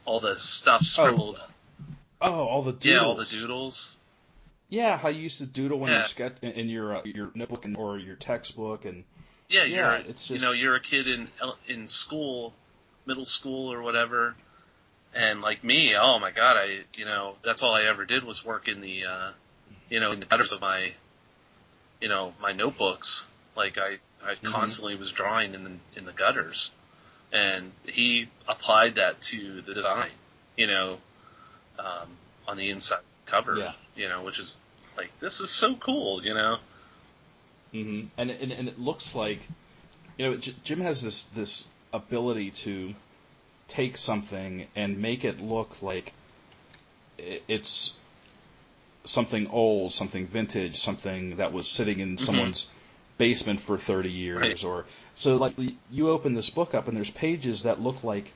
all the stuff scribbled. Oh. oh, all the doodles. Yeah, all the doodles. Yeah, how you used to doodle when yeah. you sketch in your uh, your notebook and, or your textbook and. Yeah, yeah, you're it's just... you know you're a kid in in school, middle school or whatever, and like me, oh my god, I you know that's all I ever did was work in the uh, you know in the gutters of my you know, my notebooks. Like I, I mm-hmm. constantly was drawing in the in the gutters, and he applied that to the design. You know, um, on the inside cover. Yeah. You know, which is like this is so cool. You know. Mm-hmm. And, and and it looks like, you know, Jim has this this ability to take something and make it look like it's something old, something vintage, something that was sitting in mm-hmm. someone's basement for 30 years right. or so like you open this book up and there's pages that look like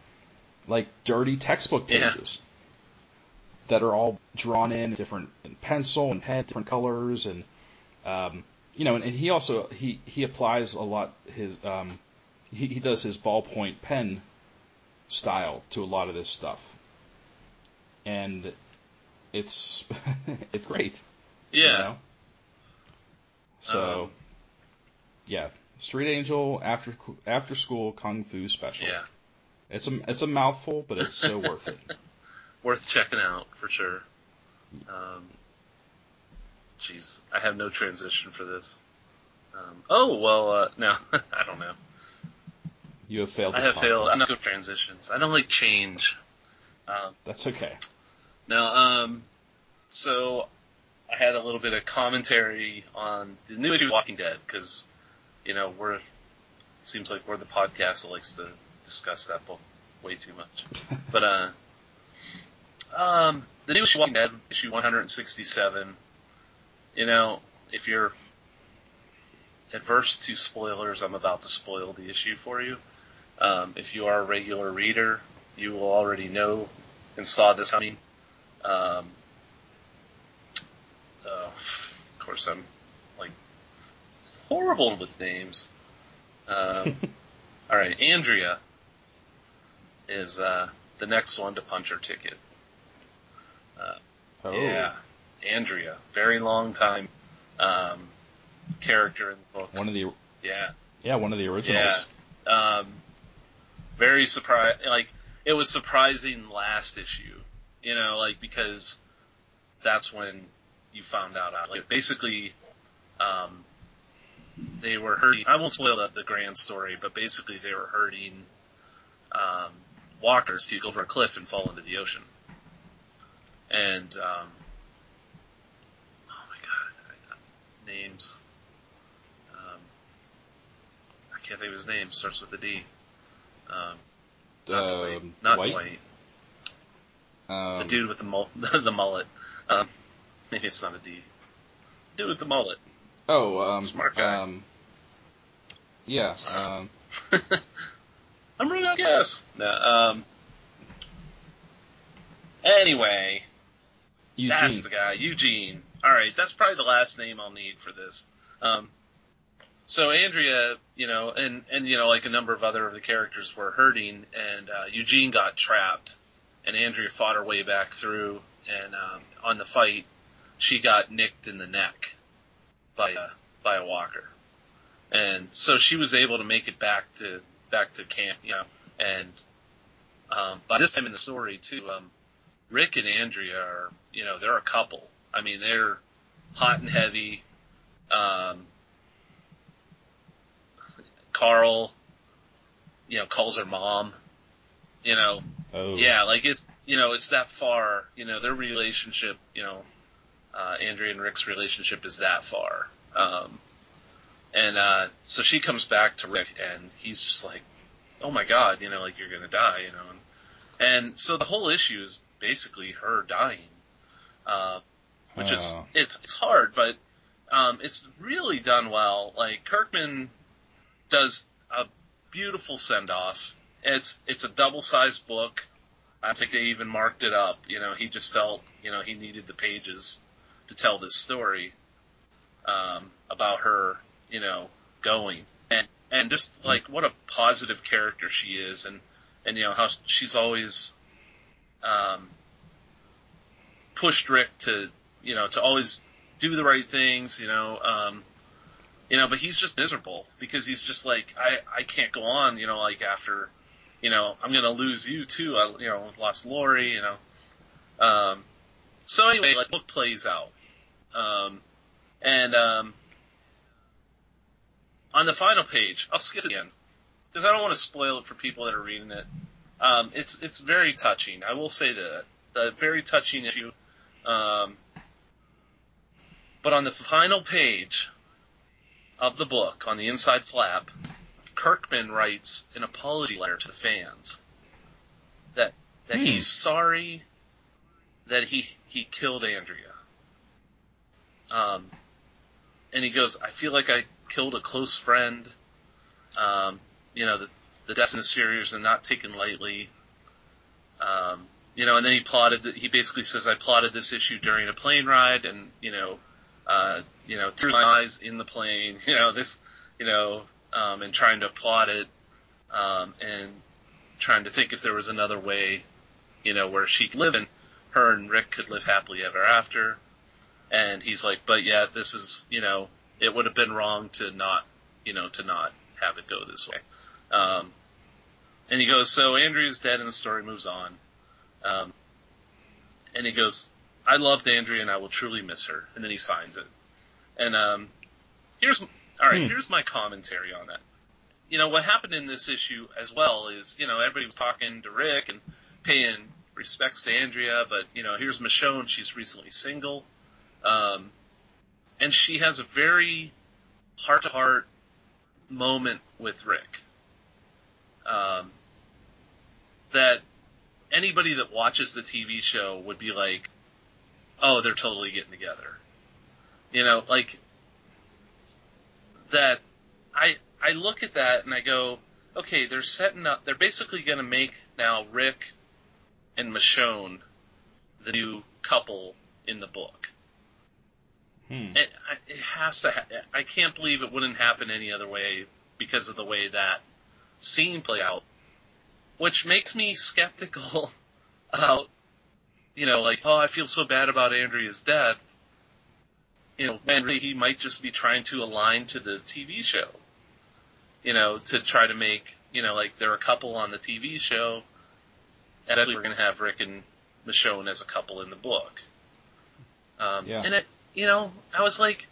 like dirty textbook pages yeah. that are all drawn in different in pencil and pen different colors and um, you know and, and, he also he he applies a lot his um, he, he does his ballpoint pen style to a lot of this stuff and it's it's great. Yeah. You know? So, um, yeah, Street Angel after after school kung fu special. Yeah. It's a it's a mouthful, but it's so worth it. Worth checking out for sure. Um, jeez, I have no transition for this. Um, oh well, uh, no, I don't know. You have failed. I have failed. I'm not good transitions. I don't like change. Um, That's okay. Now, um, so I had a little bit of commentary on the new issue of Walking Dead because, you know, we're it seems like we're the podcast that likes to discuss that book way too much. but uh, um, the new issue of Walking Dead, issue 167. You know, if you're adverse to spoilers, I'm about to spoil the issue for you. Um, if you are a regular reader, you will already know and saw this coming. Um, uh, of course, I'm like horrible with names. Um, all right, Andrea is uh, the next one to punch her ticket. Uh, Oh. Yeah, Andrea, very long time um, character in the book. One of the Yeah, yeah, one of the originals. yeah. Um, very surprised. Like it was surprising last issue, you know, like because that's when you found out. Like basically, um, they were hurting. I won't spoil the, the grand story, but basically they were hurting um, walkers to go over a cliff and fall into the ocean. And um, oh my god, I- names. Um, I can't think of his name. Starts with a D. Um, not Dwight. Um, Not Dwight? Dwight. Um, The dude with the mul- the mullet. Um, maybe it's not a D. Dude with the mullet. Oh, um, Smart guy. Um, yeah. Um, I'm running out of gas. No, um. Anyway, Eugene. that's the guy, Eugene. All right, that's probably the last name I'll need for this. Um, so Andrea, you know, and and you know, like a number of other of the characters were hurting, and uh, Eugene got trapped, and Andrea fought her way back through, and um, on the fight, she got nicked in the neck by a by a walker, and so she was able to make it back to back to camp, you know, and um, by this time in the story too, um, Rick and Andrea are, you know, they're a couple. I mean, they're hot and heavy. Um, Carl, you know, calls her mom. You know, Oh. yeah, like it's, you know, it's that far. You know, their relationship, you know, uh, Andrea and Rick's relationship is that far. Um, and uh, so she comes back to Rick, and he's just like, "Oh my God, you know, like you're gonna die," you know. And, and so the whole issue is basically her dying, uh, which is Oh. it's it's hard, but um, it's really done well. Like Kirkman does a beautiful send off. It's it's a double sized book. I think they even marked it up. You know, he just felt you know he needed the pages to tell this story um, about her. You know, going and and just like what a positive character she is, and and you know how she's always um, pushed Rick to you know to always do the right things. You know, um, you know, but he's just miserable because he's just like I I can't go on. You know, like after you know I'm gonna lose you too. I you know lost Lori. You know, um, so anyway, like book plays out, um, and um, on the final page, I'll skip again because I don't want to spoil it for people that are reading it. Um, it's it's very touching. I will say that the very touching issue. Um, but on the final page of the book, on the inside flap, Kirkman writes an apology letter to the fans that that Hmm. he's sorry that he he killed Andrea. Um, and he goes, I feel like I killed a close friend. Um, you know, the, the deaths in the series are not taken lightly. Um, you know, and then he plotted, he basically says, I plotted this issue during a plane ride and, you know, uh, you know, tears my eyes in the plane, you know, this, you know, um, and trying to plot it, um, and trying to think if there was another way, you know, where she could live and her and Rick could live happily ever after. And he's like, but yeah, this is, you know, it would have been wrong to not, you know, to not have it go this way. Um, and he goes, so Andrea's dead and the story moves on. Um, and he goes, I loved Andrea and I will truly miss her. And then he signs it. And um, here's all right. Hmm. Here's my commentary on that. You know what happened in this issue as well is you know everybody was talking to Rick and paying respects to Andrea, but you know here's Michonne. She's recently single, um, and she has a very heart to heart moment with Rick. Um, that anybody that watches the TV show would be like, oh, they're totally getting together. You know, like that. I I look at that and I go, okay, they're setting up. They're basically going to make now Rick and Michonne the new couple in the book. Hmm. It, it has to. Ha- I can't believe it wouldn't happen any other way because of the way that scene played out, which makes me skeptical about you know, like, oh, I feel so bad about Andrea's death. You know, and really he might just be trying to align to the TV show. You know, to try to make, you know, like they're a couple on the TV show, and eventually we're going to have Rick and Michonne as a couple in the book. Um, yeah. And it, you know, I was like,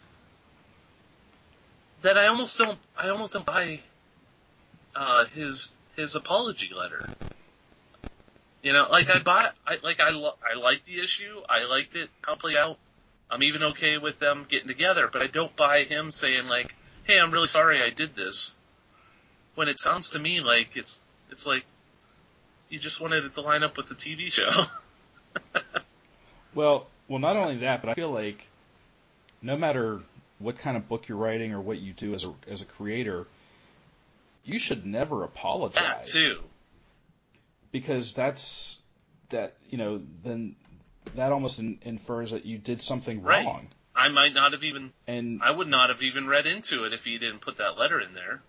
that I almost don't, I almost don't buy uh, his his apology letter. You know, like I bought, I like I lo- I liked the issue. I liked it how it played out. I'm even okay with them getting together, but I don't buy him saying like, "Hey, I'm really sorry I did this." When it sounds to me like it's it's like you just wanted it to line up with the TV show. well, well, not only that, but I feel like no matter what kind of book you're writing or what you do as a as a creator, you should never apologize. That too because that's that you know then that almost in, infers that you did something right. wrong. I might not have even and I would not have even read into it if he didn't put that letter in there.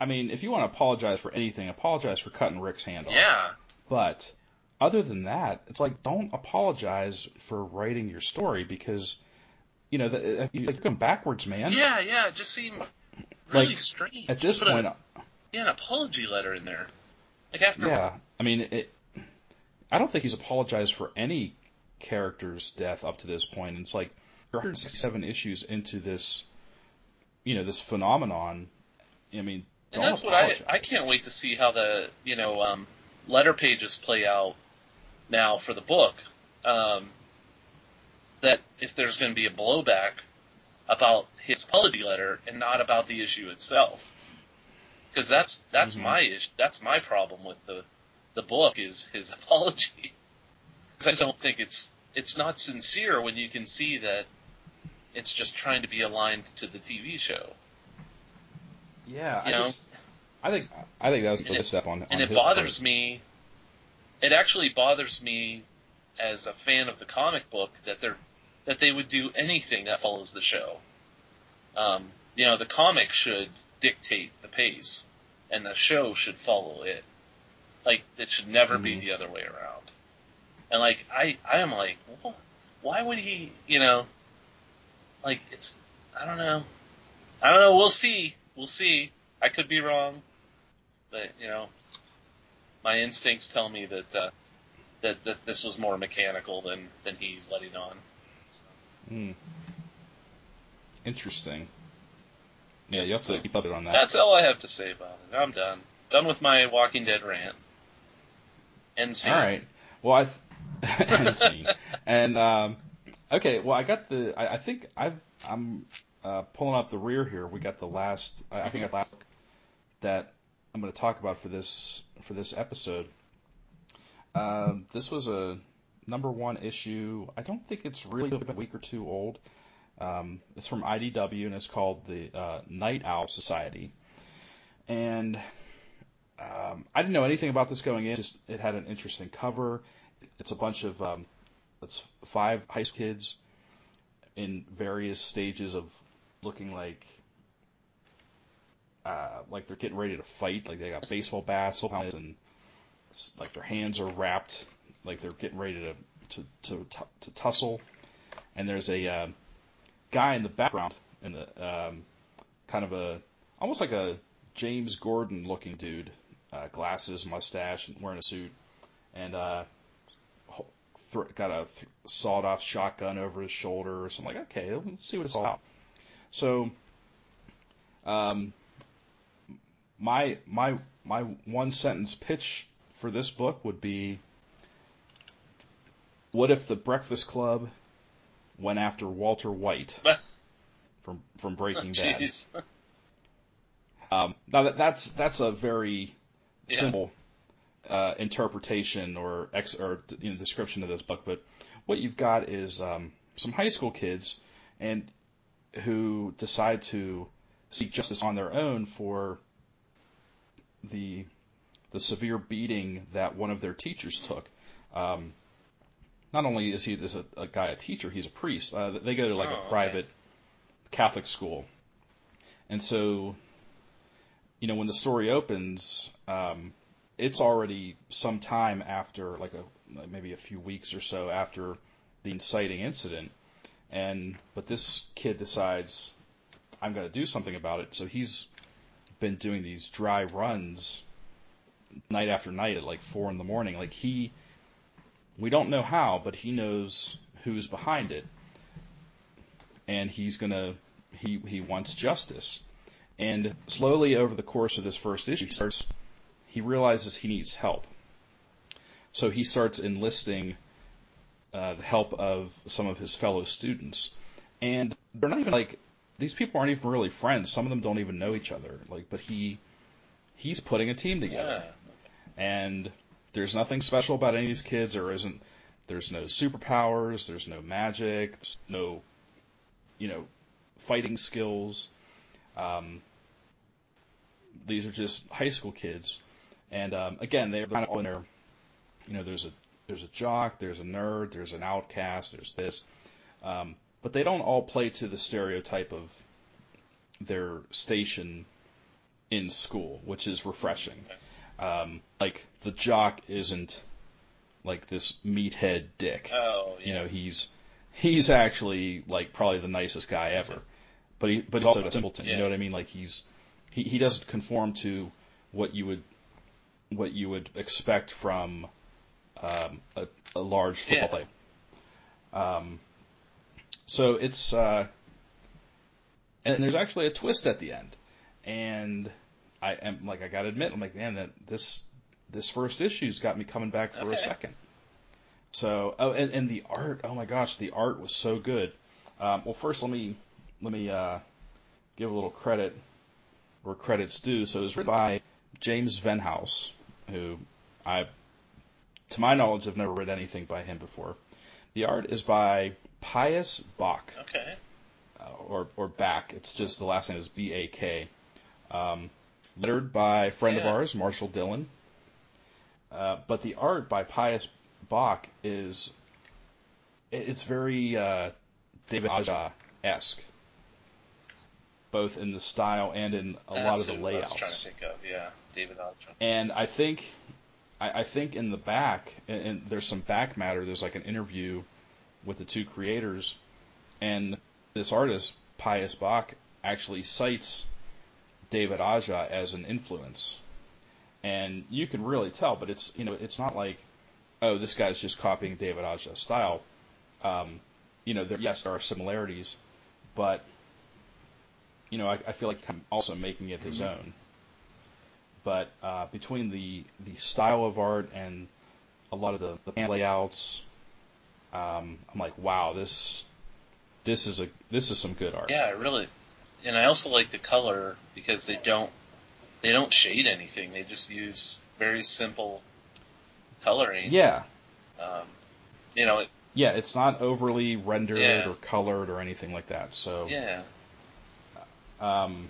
I mean, if you want to apologize for anything, apologize for cutting Rick's hand off. Yeah. But other than that, it's like don't apologize for writing your story because you know the, you're going backwards, man. Yeah, yeah, it just seemed really like, strange. At this point, a, yeah, an apology letter in there. Like after yeah, I mean, it, I don't think he's apologized for any character's death up to this point. It's like 167 issues into this, you know, this phenomenon. I mean, and that's apologize. what I I can't wait to see how the you know um, letter pages play out now for the book. Um, that if there's going to be a blowback about his apology letter and not about the issue itself because that's that's mm-hmm. my issue. That's my problem with the the book is his apology. Because I don't think it's it's not sincere when you can see that it's just trying to be aligned to the TV show. Yeah, you I just I think I think that was a good step on. on and it bothers part. me. It actually bothers me as a fan of the comic book that they're that they would do anything that follows the show. Um, you know, the comic should dictate the pace, and the show should follow it. Like it should never mm-hmm. be the other way around. And like I, I am like, why would he? You know, like it's, I don't know, I don't know. We'll see. We'll see. I could be wrong, but you know, my instincts tell me that uh, that that this was more mechanical than than he's letting on. So. Mm. Interesting. Yeah, you have to keep up on that. That's all I have to say about it. I'm done. Done with my Walking Dead rant. All right. Well, I scene. And um, okay. Well, I got the. I, I think I've. I'm uh, pulling up the rear here. We got the last. I, I think I last that I'm going to talk about for this for this episode. Um, this was a number one issue. I don't think it's really a week or two old. Um, it's from IDW and it's called the uh, Night Owl Society. And um, I didn't know anything about this going in. Just it had an interesting cover. It's a bunch of um, it's five high school kids in various stages of looking like uh, like they're getting ready to fight. Like they got baseball bats and like their hands are wrapped, like they're getting ready to to to, to tussle. And there's a uh, guy in the background, in the um, kind of a almost like a James Gordon looking dude, uh, glasses, mustache, and wearing a suit, and uh, th- got a th- sawed off shotgun over his shoulder. So I'm like, okay, let's see what it's all about. So, um, my my my one sentence pitch for this book would be what if the Breakfast Club went after Walter White from from Breaking Bad? Um, now that, that's that's a very Yeah. simple uh, interpretation or ex or you know, description of this book, but what you've got is um, some high school kids and who decide to seek justice on their own for the the severe beating that one of their teachers took. Um, not only is he this a, a guy a teacher, he's a priest. Uh, they go to like Oh, a okay. private Catholic school, and so you know when the story opens, um, it's already some time after, like a maybe a few weeks or so after the inciting incident, and but this kid decides I'm going to do something about it. So he's been doing these dry runs night after night at like four in the morning. Like he, we don't know how, but he knows who's behind it, and he's gonna he he wants justice. And slowly over the course of this first issue, he starts he realizes he needs help. So he starts enlisting uh, the help of some of his fellow students, and they're not even like these people aren't even really friends. Some of them don't even know each other. Like, but he he's putting a team together Yeah. and there's nothing special about any of these kids. There isn't. There's no superpowers. There's no magic. there's no, you know, fighting skills. Um, these are just high school kids, and um, again, they're kind of all in their, you know, there's a there's a jock, there's a nerd, there's an outcast, there's this, um, but they don't all play to the stereotype of their station in school, which is refreshing. Um, like the jock isn't like this meathead dick. Oh, yeah. You know, he's he's actually like probably the nicest guy ever. But he but he's also a simpleton. You know what I mean? Like he's he, he doesn't conform to what you would what you would expect from um, a, a large football Yeah. play. Um, so it's uh, and there's actually a twist at the end, and I am like I gotta admit I'm like man that this this first issue's got me coming back for a second. So oh and, and the art oh my gosh the art was so good. Um, well first let me let me uh, give a little credit where credit's due. So it was written by James Venhouse, who I to my knowledge have never read anything by him before. The art is by Pius Bak Okay. uh, or or Back. It's just the last name is B A K. Um, lettered by a friend of ours, Marshall Dillon. Uh, but the art by Pius Bak is it- it's very uh, David Aja esque, both in the style and in a lot of the who I layouts. trying to think of. Yeah, David Aja. And I think, I, I think in the back, and, and there's some back matter. There's like an interview with the two creators, and this artist Pius Bak actually cites David Aja as an influence, and you can really tell. But it's you know it's not like, oh this guy's just copying David Aja's style. Um, you know, there, yes, there are similarities, but you know I, I feel like I'm also making it his own but uh, between the the style of art and a lot of the, the pan layouts, um, I'm like, wow, this this is a this is some good art. Yeah, really. And I also like the color because they don't they don't shade anything. They just use very simple coloring. yeah, Um, you know, it, yeah. It's not overly rendered Yeah. or colored or anything like that. So yeah. Um,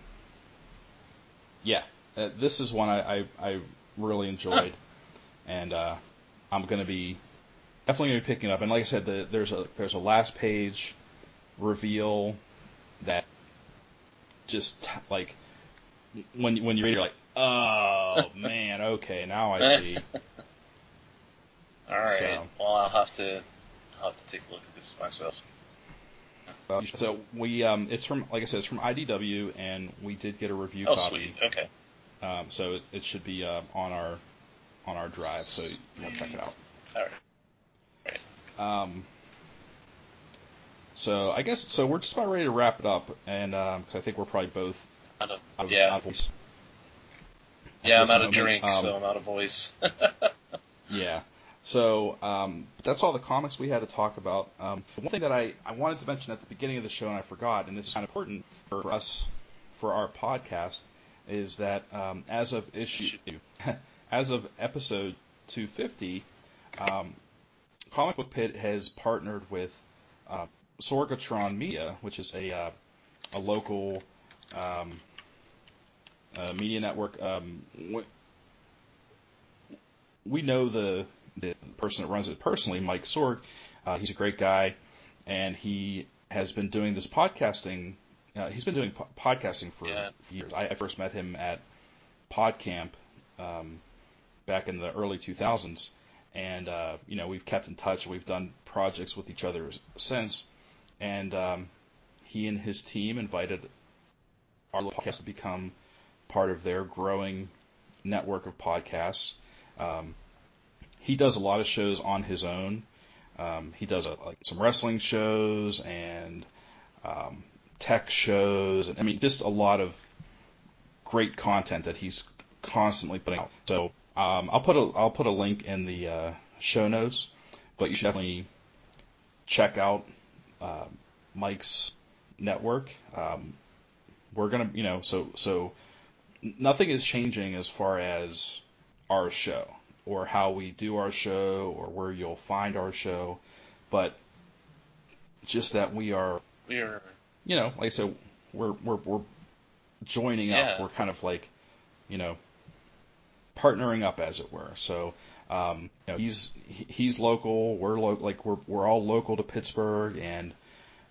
yeah, uh, this is one I I, I really enjoyed, and uh, I'm gonna be definitely gonna be picking it up. And like I said, the, there's a there's a last page reveal that just like when when you read, it, you're like, oh man, okay, now I see. All right. So- Well, I'll have to I'll have to take a look at this myself. So we um, it's from like I said, it's from IDW, and we did get a review Oh, copy. sweet. Okay. Um, so it, it should be uh, on our on our drive, so you want to check it out. All right. Um, so I guess so. We're just about ready to wrap it up, and because I think we're probably both Out of, out of, yeah, out of voice. yeah, I'm this out of drink, Um, so I'm out of voice. Yeah. So um, that's all the comics we had to talk about. Um, one thing that I, I wanted to mention at the beginning of the show and I forgot, and this is kind of important for us for our podcast, is that um, as of issue as of episode 250, um, Comic Book Pit has partnered with uh, Sorgatron Media, which is a uh, a local um, uh, media network. Um, we know the the person that runs it personally, Mike Sorg. Uh, he's a great guy, and he has been doing this podcasting. Uh, he's been doing po- podcasting for, Yeah. for years. I, I first met him at PodCamp um, back in the early 2000s, and uh, you know we've kept in touch. We've done projects with each other since, and um, he and his team invited our podcast to become part of their growing network of podcasts. Um, he does a lot of shows on his own. Um, he does uh like some wrestling shows and um, tech shows, and I mean just a lot of great content that he's constantly putting out. So um, I'll put a I'll put a link in the uh, show notes, but you should definitely check out uh, Mike's network. Um, we're gonna you know so so nothing is changing as far as our show or how we do our show or where you'll find our show, but just that we are, We're you know, like I said, we're we're we're joining up. Yeah. We're kind of like, you know, partnering up as it were. So, um, you know, he's he's local. We're lo- like we're we're all local to Pittsburgh, and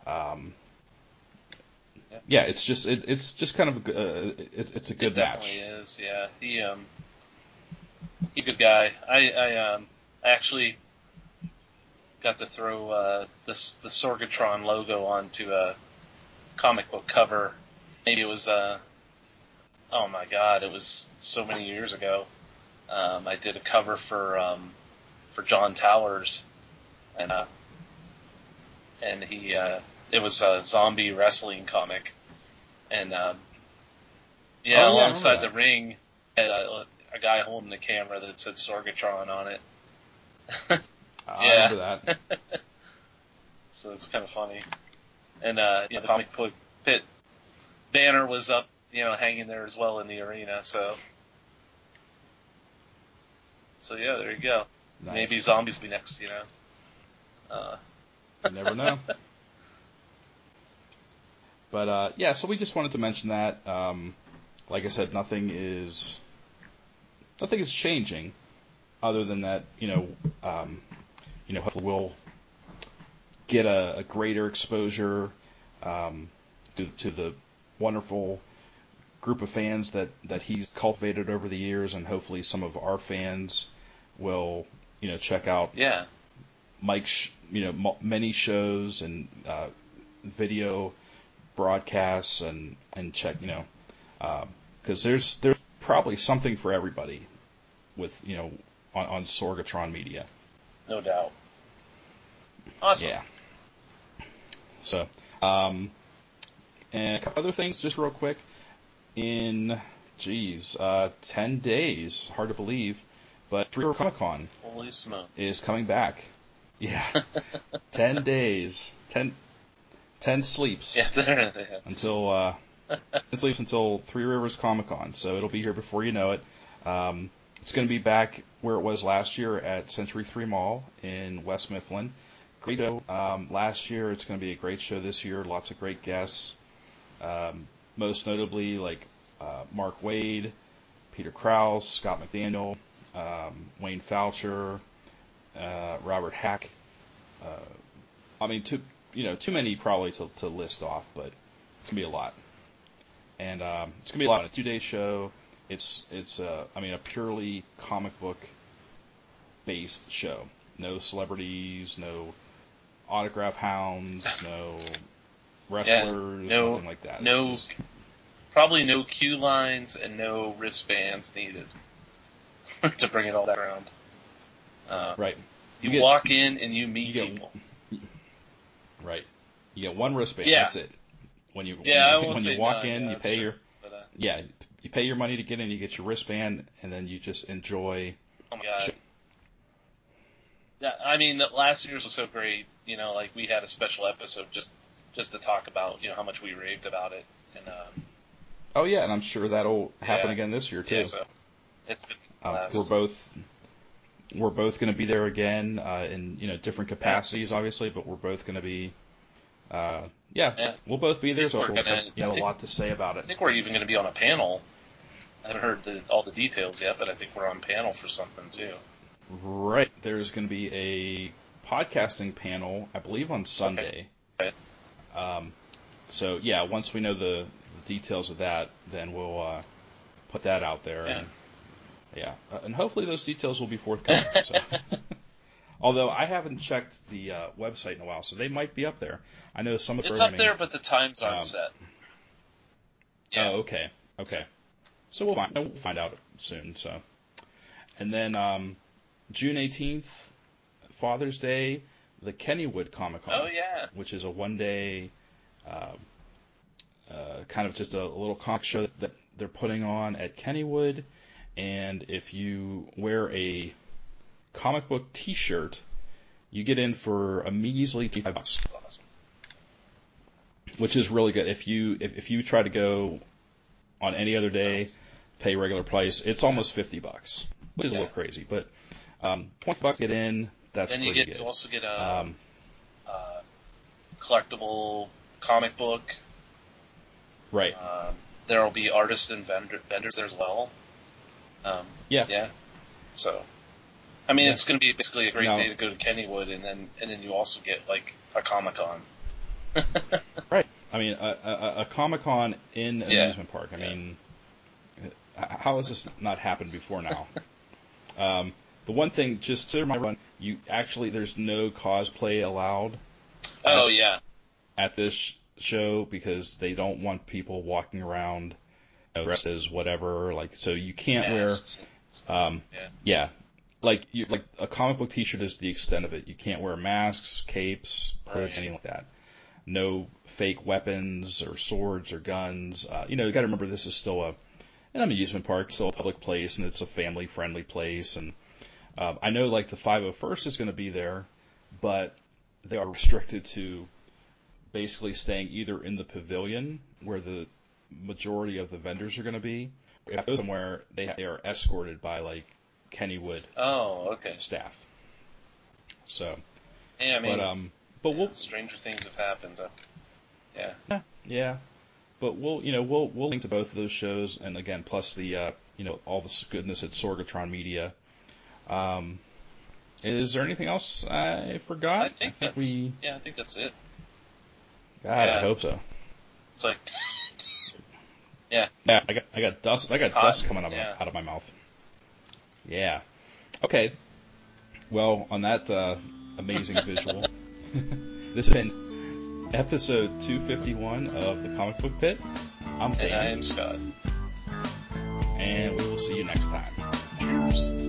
um, Yeah. it's just it, it's just kind of a, uh, it, it's a good it definitely match. is. Yeah, he um, he's a good guy. I I um, I actually got to throw uh, this the Sorgatron logo onto a comic book cover. Maybe it was uh, oh my god, it was so many years ago. Um, I did a cover for um, for John Towers, and uh, and he uh, it was a zombie wrestling comic, and um, yeah, Oh, yeah, alongside the ring had a, a guy holding the camera that said Sorgatron on it. I Yeah. remember that. so it's kind of funny. And uh, you know, the comic book pit banner was up, you know, hanging there as well in the arena. So, so yeah, there you go. Nice. Maybe zombies will be next, you know. Uh, You never know. But uh, yeah, so we just wanted to mention that. Um, like I said, nothing is nothing is changing, other than that, you know, um, you know, hopefully we'll get a, a greater exposure um, to, to the wonderful group of fans that that he's cultivated over the years, and hopefully some of our fans will, you know, check out yeah, Mike's, you know, m- many shows and uh, video broadcasts and and check, you know, because there's there's probably something for everybody with you know on, on Sorgatron Media. no doubt. Awesome. Yeah. So, um, and a couple other things, just real quick. In, geez, uh, ten days, hard to believe, but Three River Comic Con Holy smokes. is coming back. Yeah, ten days, ten, ten sleeps yeah, there they have to until uh, ten sleeps until Three Rivers Comic Con. So it'll be here before you know it. Um, it's going to be back where it was last year at Century Three Mall in West Mifflin. Great show um, last year. It's going to be a great show this year. Lots of great guests. Um, most notably, like uh, Mark Waid, Peter Krause, Scott McDaniel, um, Wayne Faucher, uh, Robert Hack. Uh, I mean, too you know too many probably to, to list off, but it's gonna be a lot. And um, it's gonna be a lot. A two day show. It's it's uh, I mean a purely comic book based show. No celebrities, no autograph hounds, no wrestlers, no- nothing like that. No just- Probably no cue lines and no wristbands needed to bring it all back around. Uh, right. You, get- walk in and you meet you get- people. right. You get one wristband. Yeah. That's it. When you Yeah, when, you, when you walk in, yeah, you pay true. your But, uh, yeah, you pay your money to get in. You get your wristband, and then you just enjoy. oh my god. Yeah, I mean, last year's was so great. You know, like we had a special episode just just to talk about you know how much we raved about it, and um, Oh yeah, and I'm sure that'll happen Yeah. again this year too. yeah, so it's been Uh, we're both we're both going to be there again uh, in you know different capacities, obviously, but we're both going to be. Uh, yeah, Yeah. we'll both be there, so We're we'll gonna- have, you know I a lot to say about it. I think we're even going to be on a panel. I haven't heard the, all the details yet, but I think we're on panel for something too. Right, there's going to be a podcasting panel, I believe, on Sunday. Okay. Um, so yeah, once we know the, the details of that, then we'll uh, put that out there. Yeah. And, yeah, uh, and hopefully those details will be forthcoming. So. Although I haven't checked the uh, website in a while, so they might be up there. I know some of the It's up there, but the times aren't Um, set. Yeah. Oh, okay, okay. So we'll find, we'll find out soon. So, and then um, June eighteenth, Father's Day, the Kennywood Comic Con. Oh yeah. which is a one day, uh, uh, kind of just a, little comic show that they're putting on at Kennywood. And if you wear a comic book T-shirt, you get in for a measly five bucks, which is really good. If you if, if you try to go on any other day, pay regular price, it's almost fifty bucks, which is a little crazy. But um, twenty bucks to get in, that's Then you get good. you also get a Um, uh, collectible comic book. right. Um, there will be artists and vendor, vendors there as well. Um, Yeah. Yeah. So, I mean, Yeah. it's going to be basically a great Now- day to go to Kennywood, and then and then you also get like a Comic Con. Right. I mean, a, a, a Comic Con in an Yeah. amusement park. I Yeah. mean, how has this not happened before now? um, the one thing, just to remind everyone, you actually there's no cosplay allowed oh yeah. at this show because they don't want people walking around you know, dressed whatever. Like, so you can't Masks wear. Um, Yeah. yeah. Like you, like a comic book T-shirt is the extent of it. You can't wear masks, capes, hoods, Right. anything like that. No fake weapons or swords or guns. Uh, you know, you got to remember this is still a an amusement park, still a public place, and it's a family-friendly place. And um, I know like the 501st is going to be there, but they are restricted to basically staying either in the pavilion where the majority of the vendors are going to be. If they go somewhere, they they are escorted by like Kennywood Oh, okay. staff. So, Yeah, I mean, but um, but we'll stranger things have happened. Uh, yeah. yeah, but we'll you know we'll we'll link to both of those shows, and again plus the uh, you know all this goodness at Sorgatron Media. Um, is there anything else I forgot? I think, that's we. yeah. I think that's it. God, I hope so. It's like Yeah, Yeah, I got I got dust I got Hot, dust coming out of, yeah. out of my mouth. Yeah. Okay. Well, on that uh, amazing visual, this has been episode 251 of the Comic Book Pit. I'm Dan. and I am Scott. and we will see you next time. Cheers.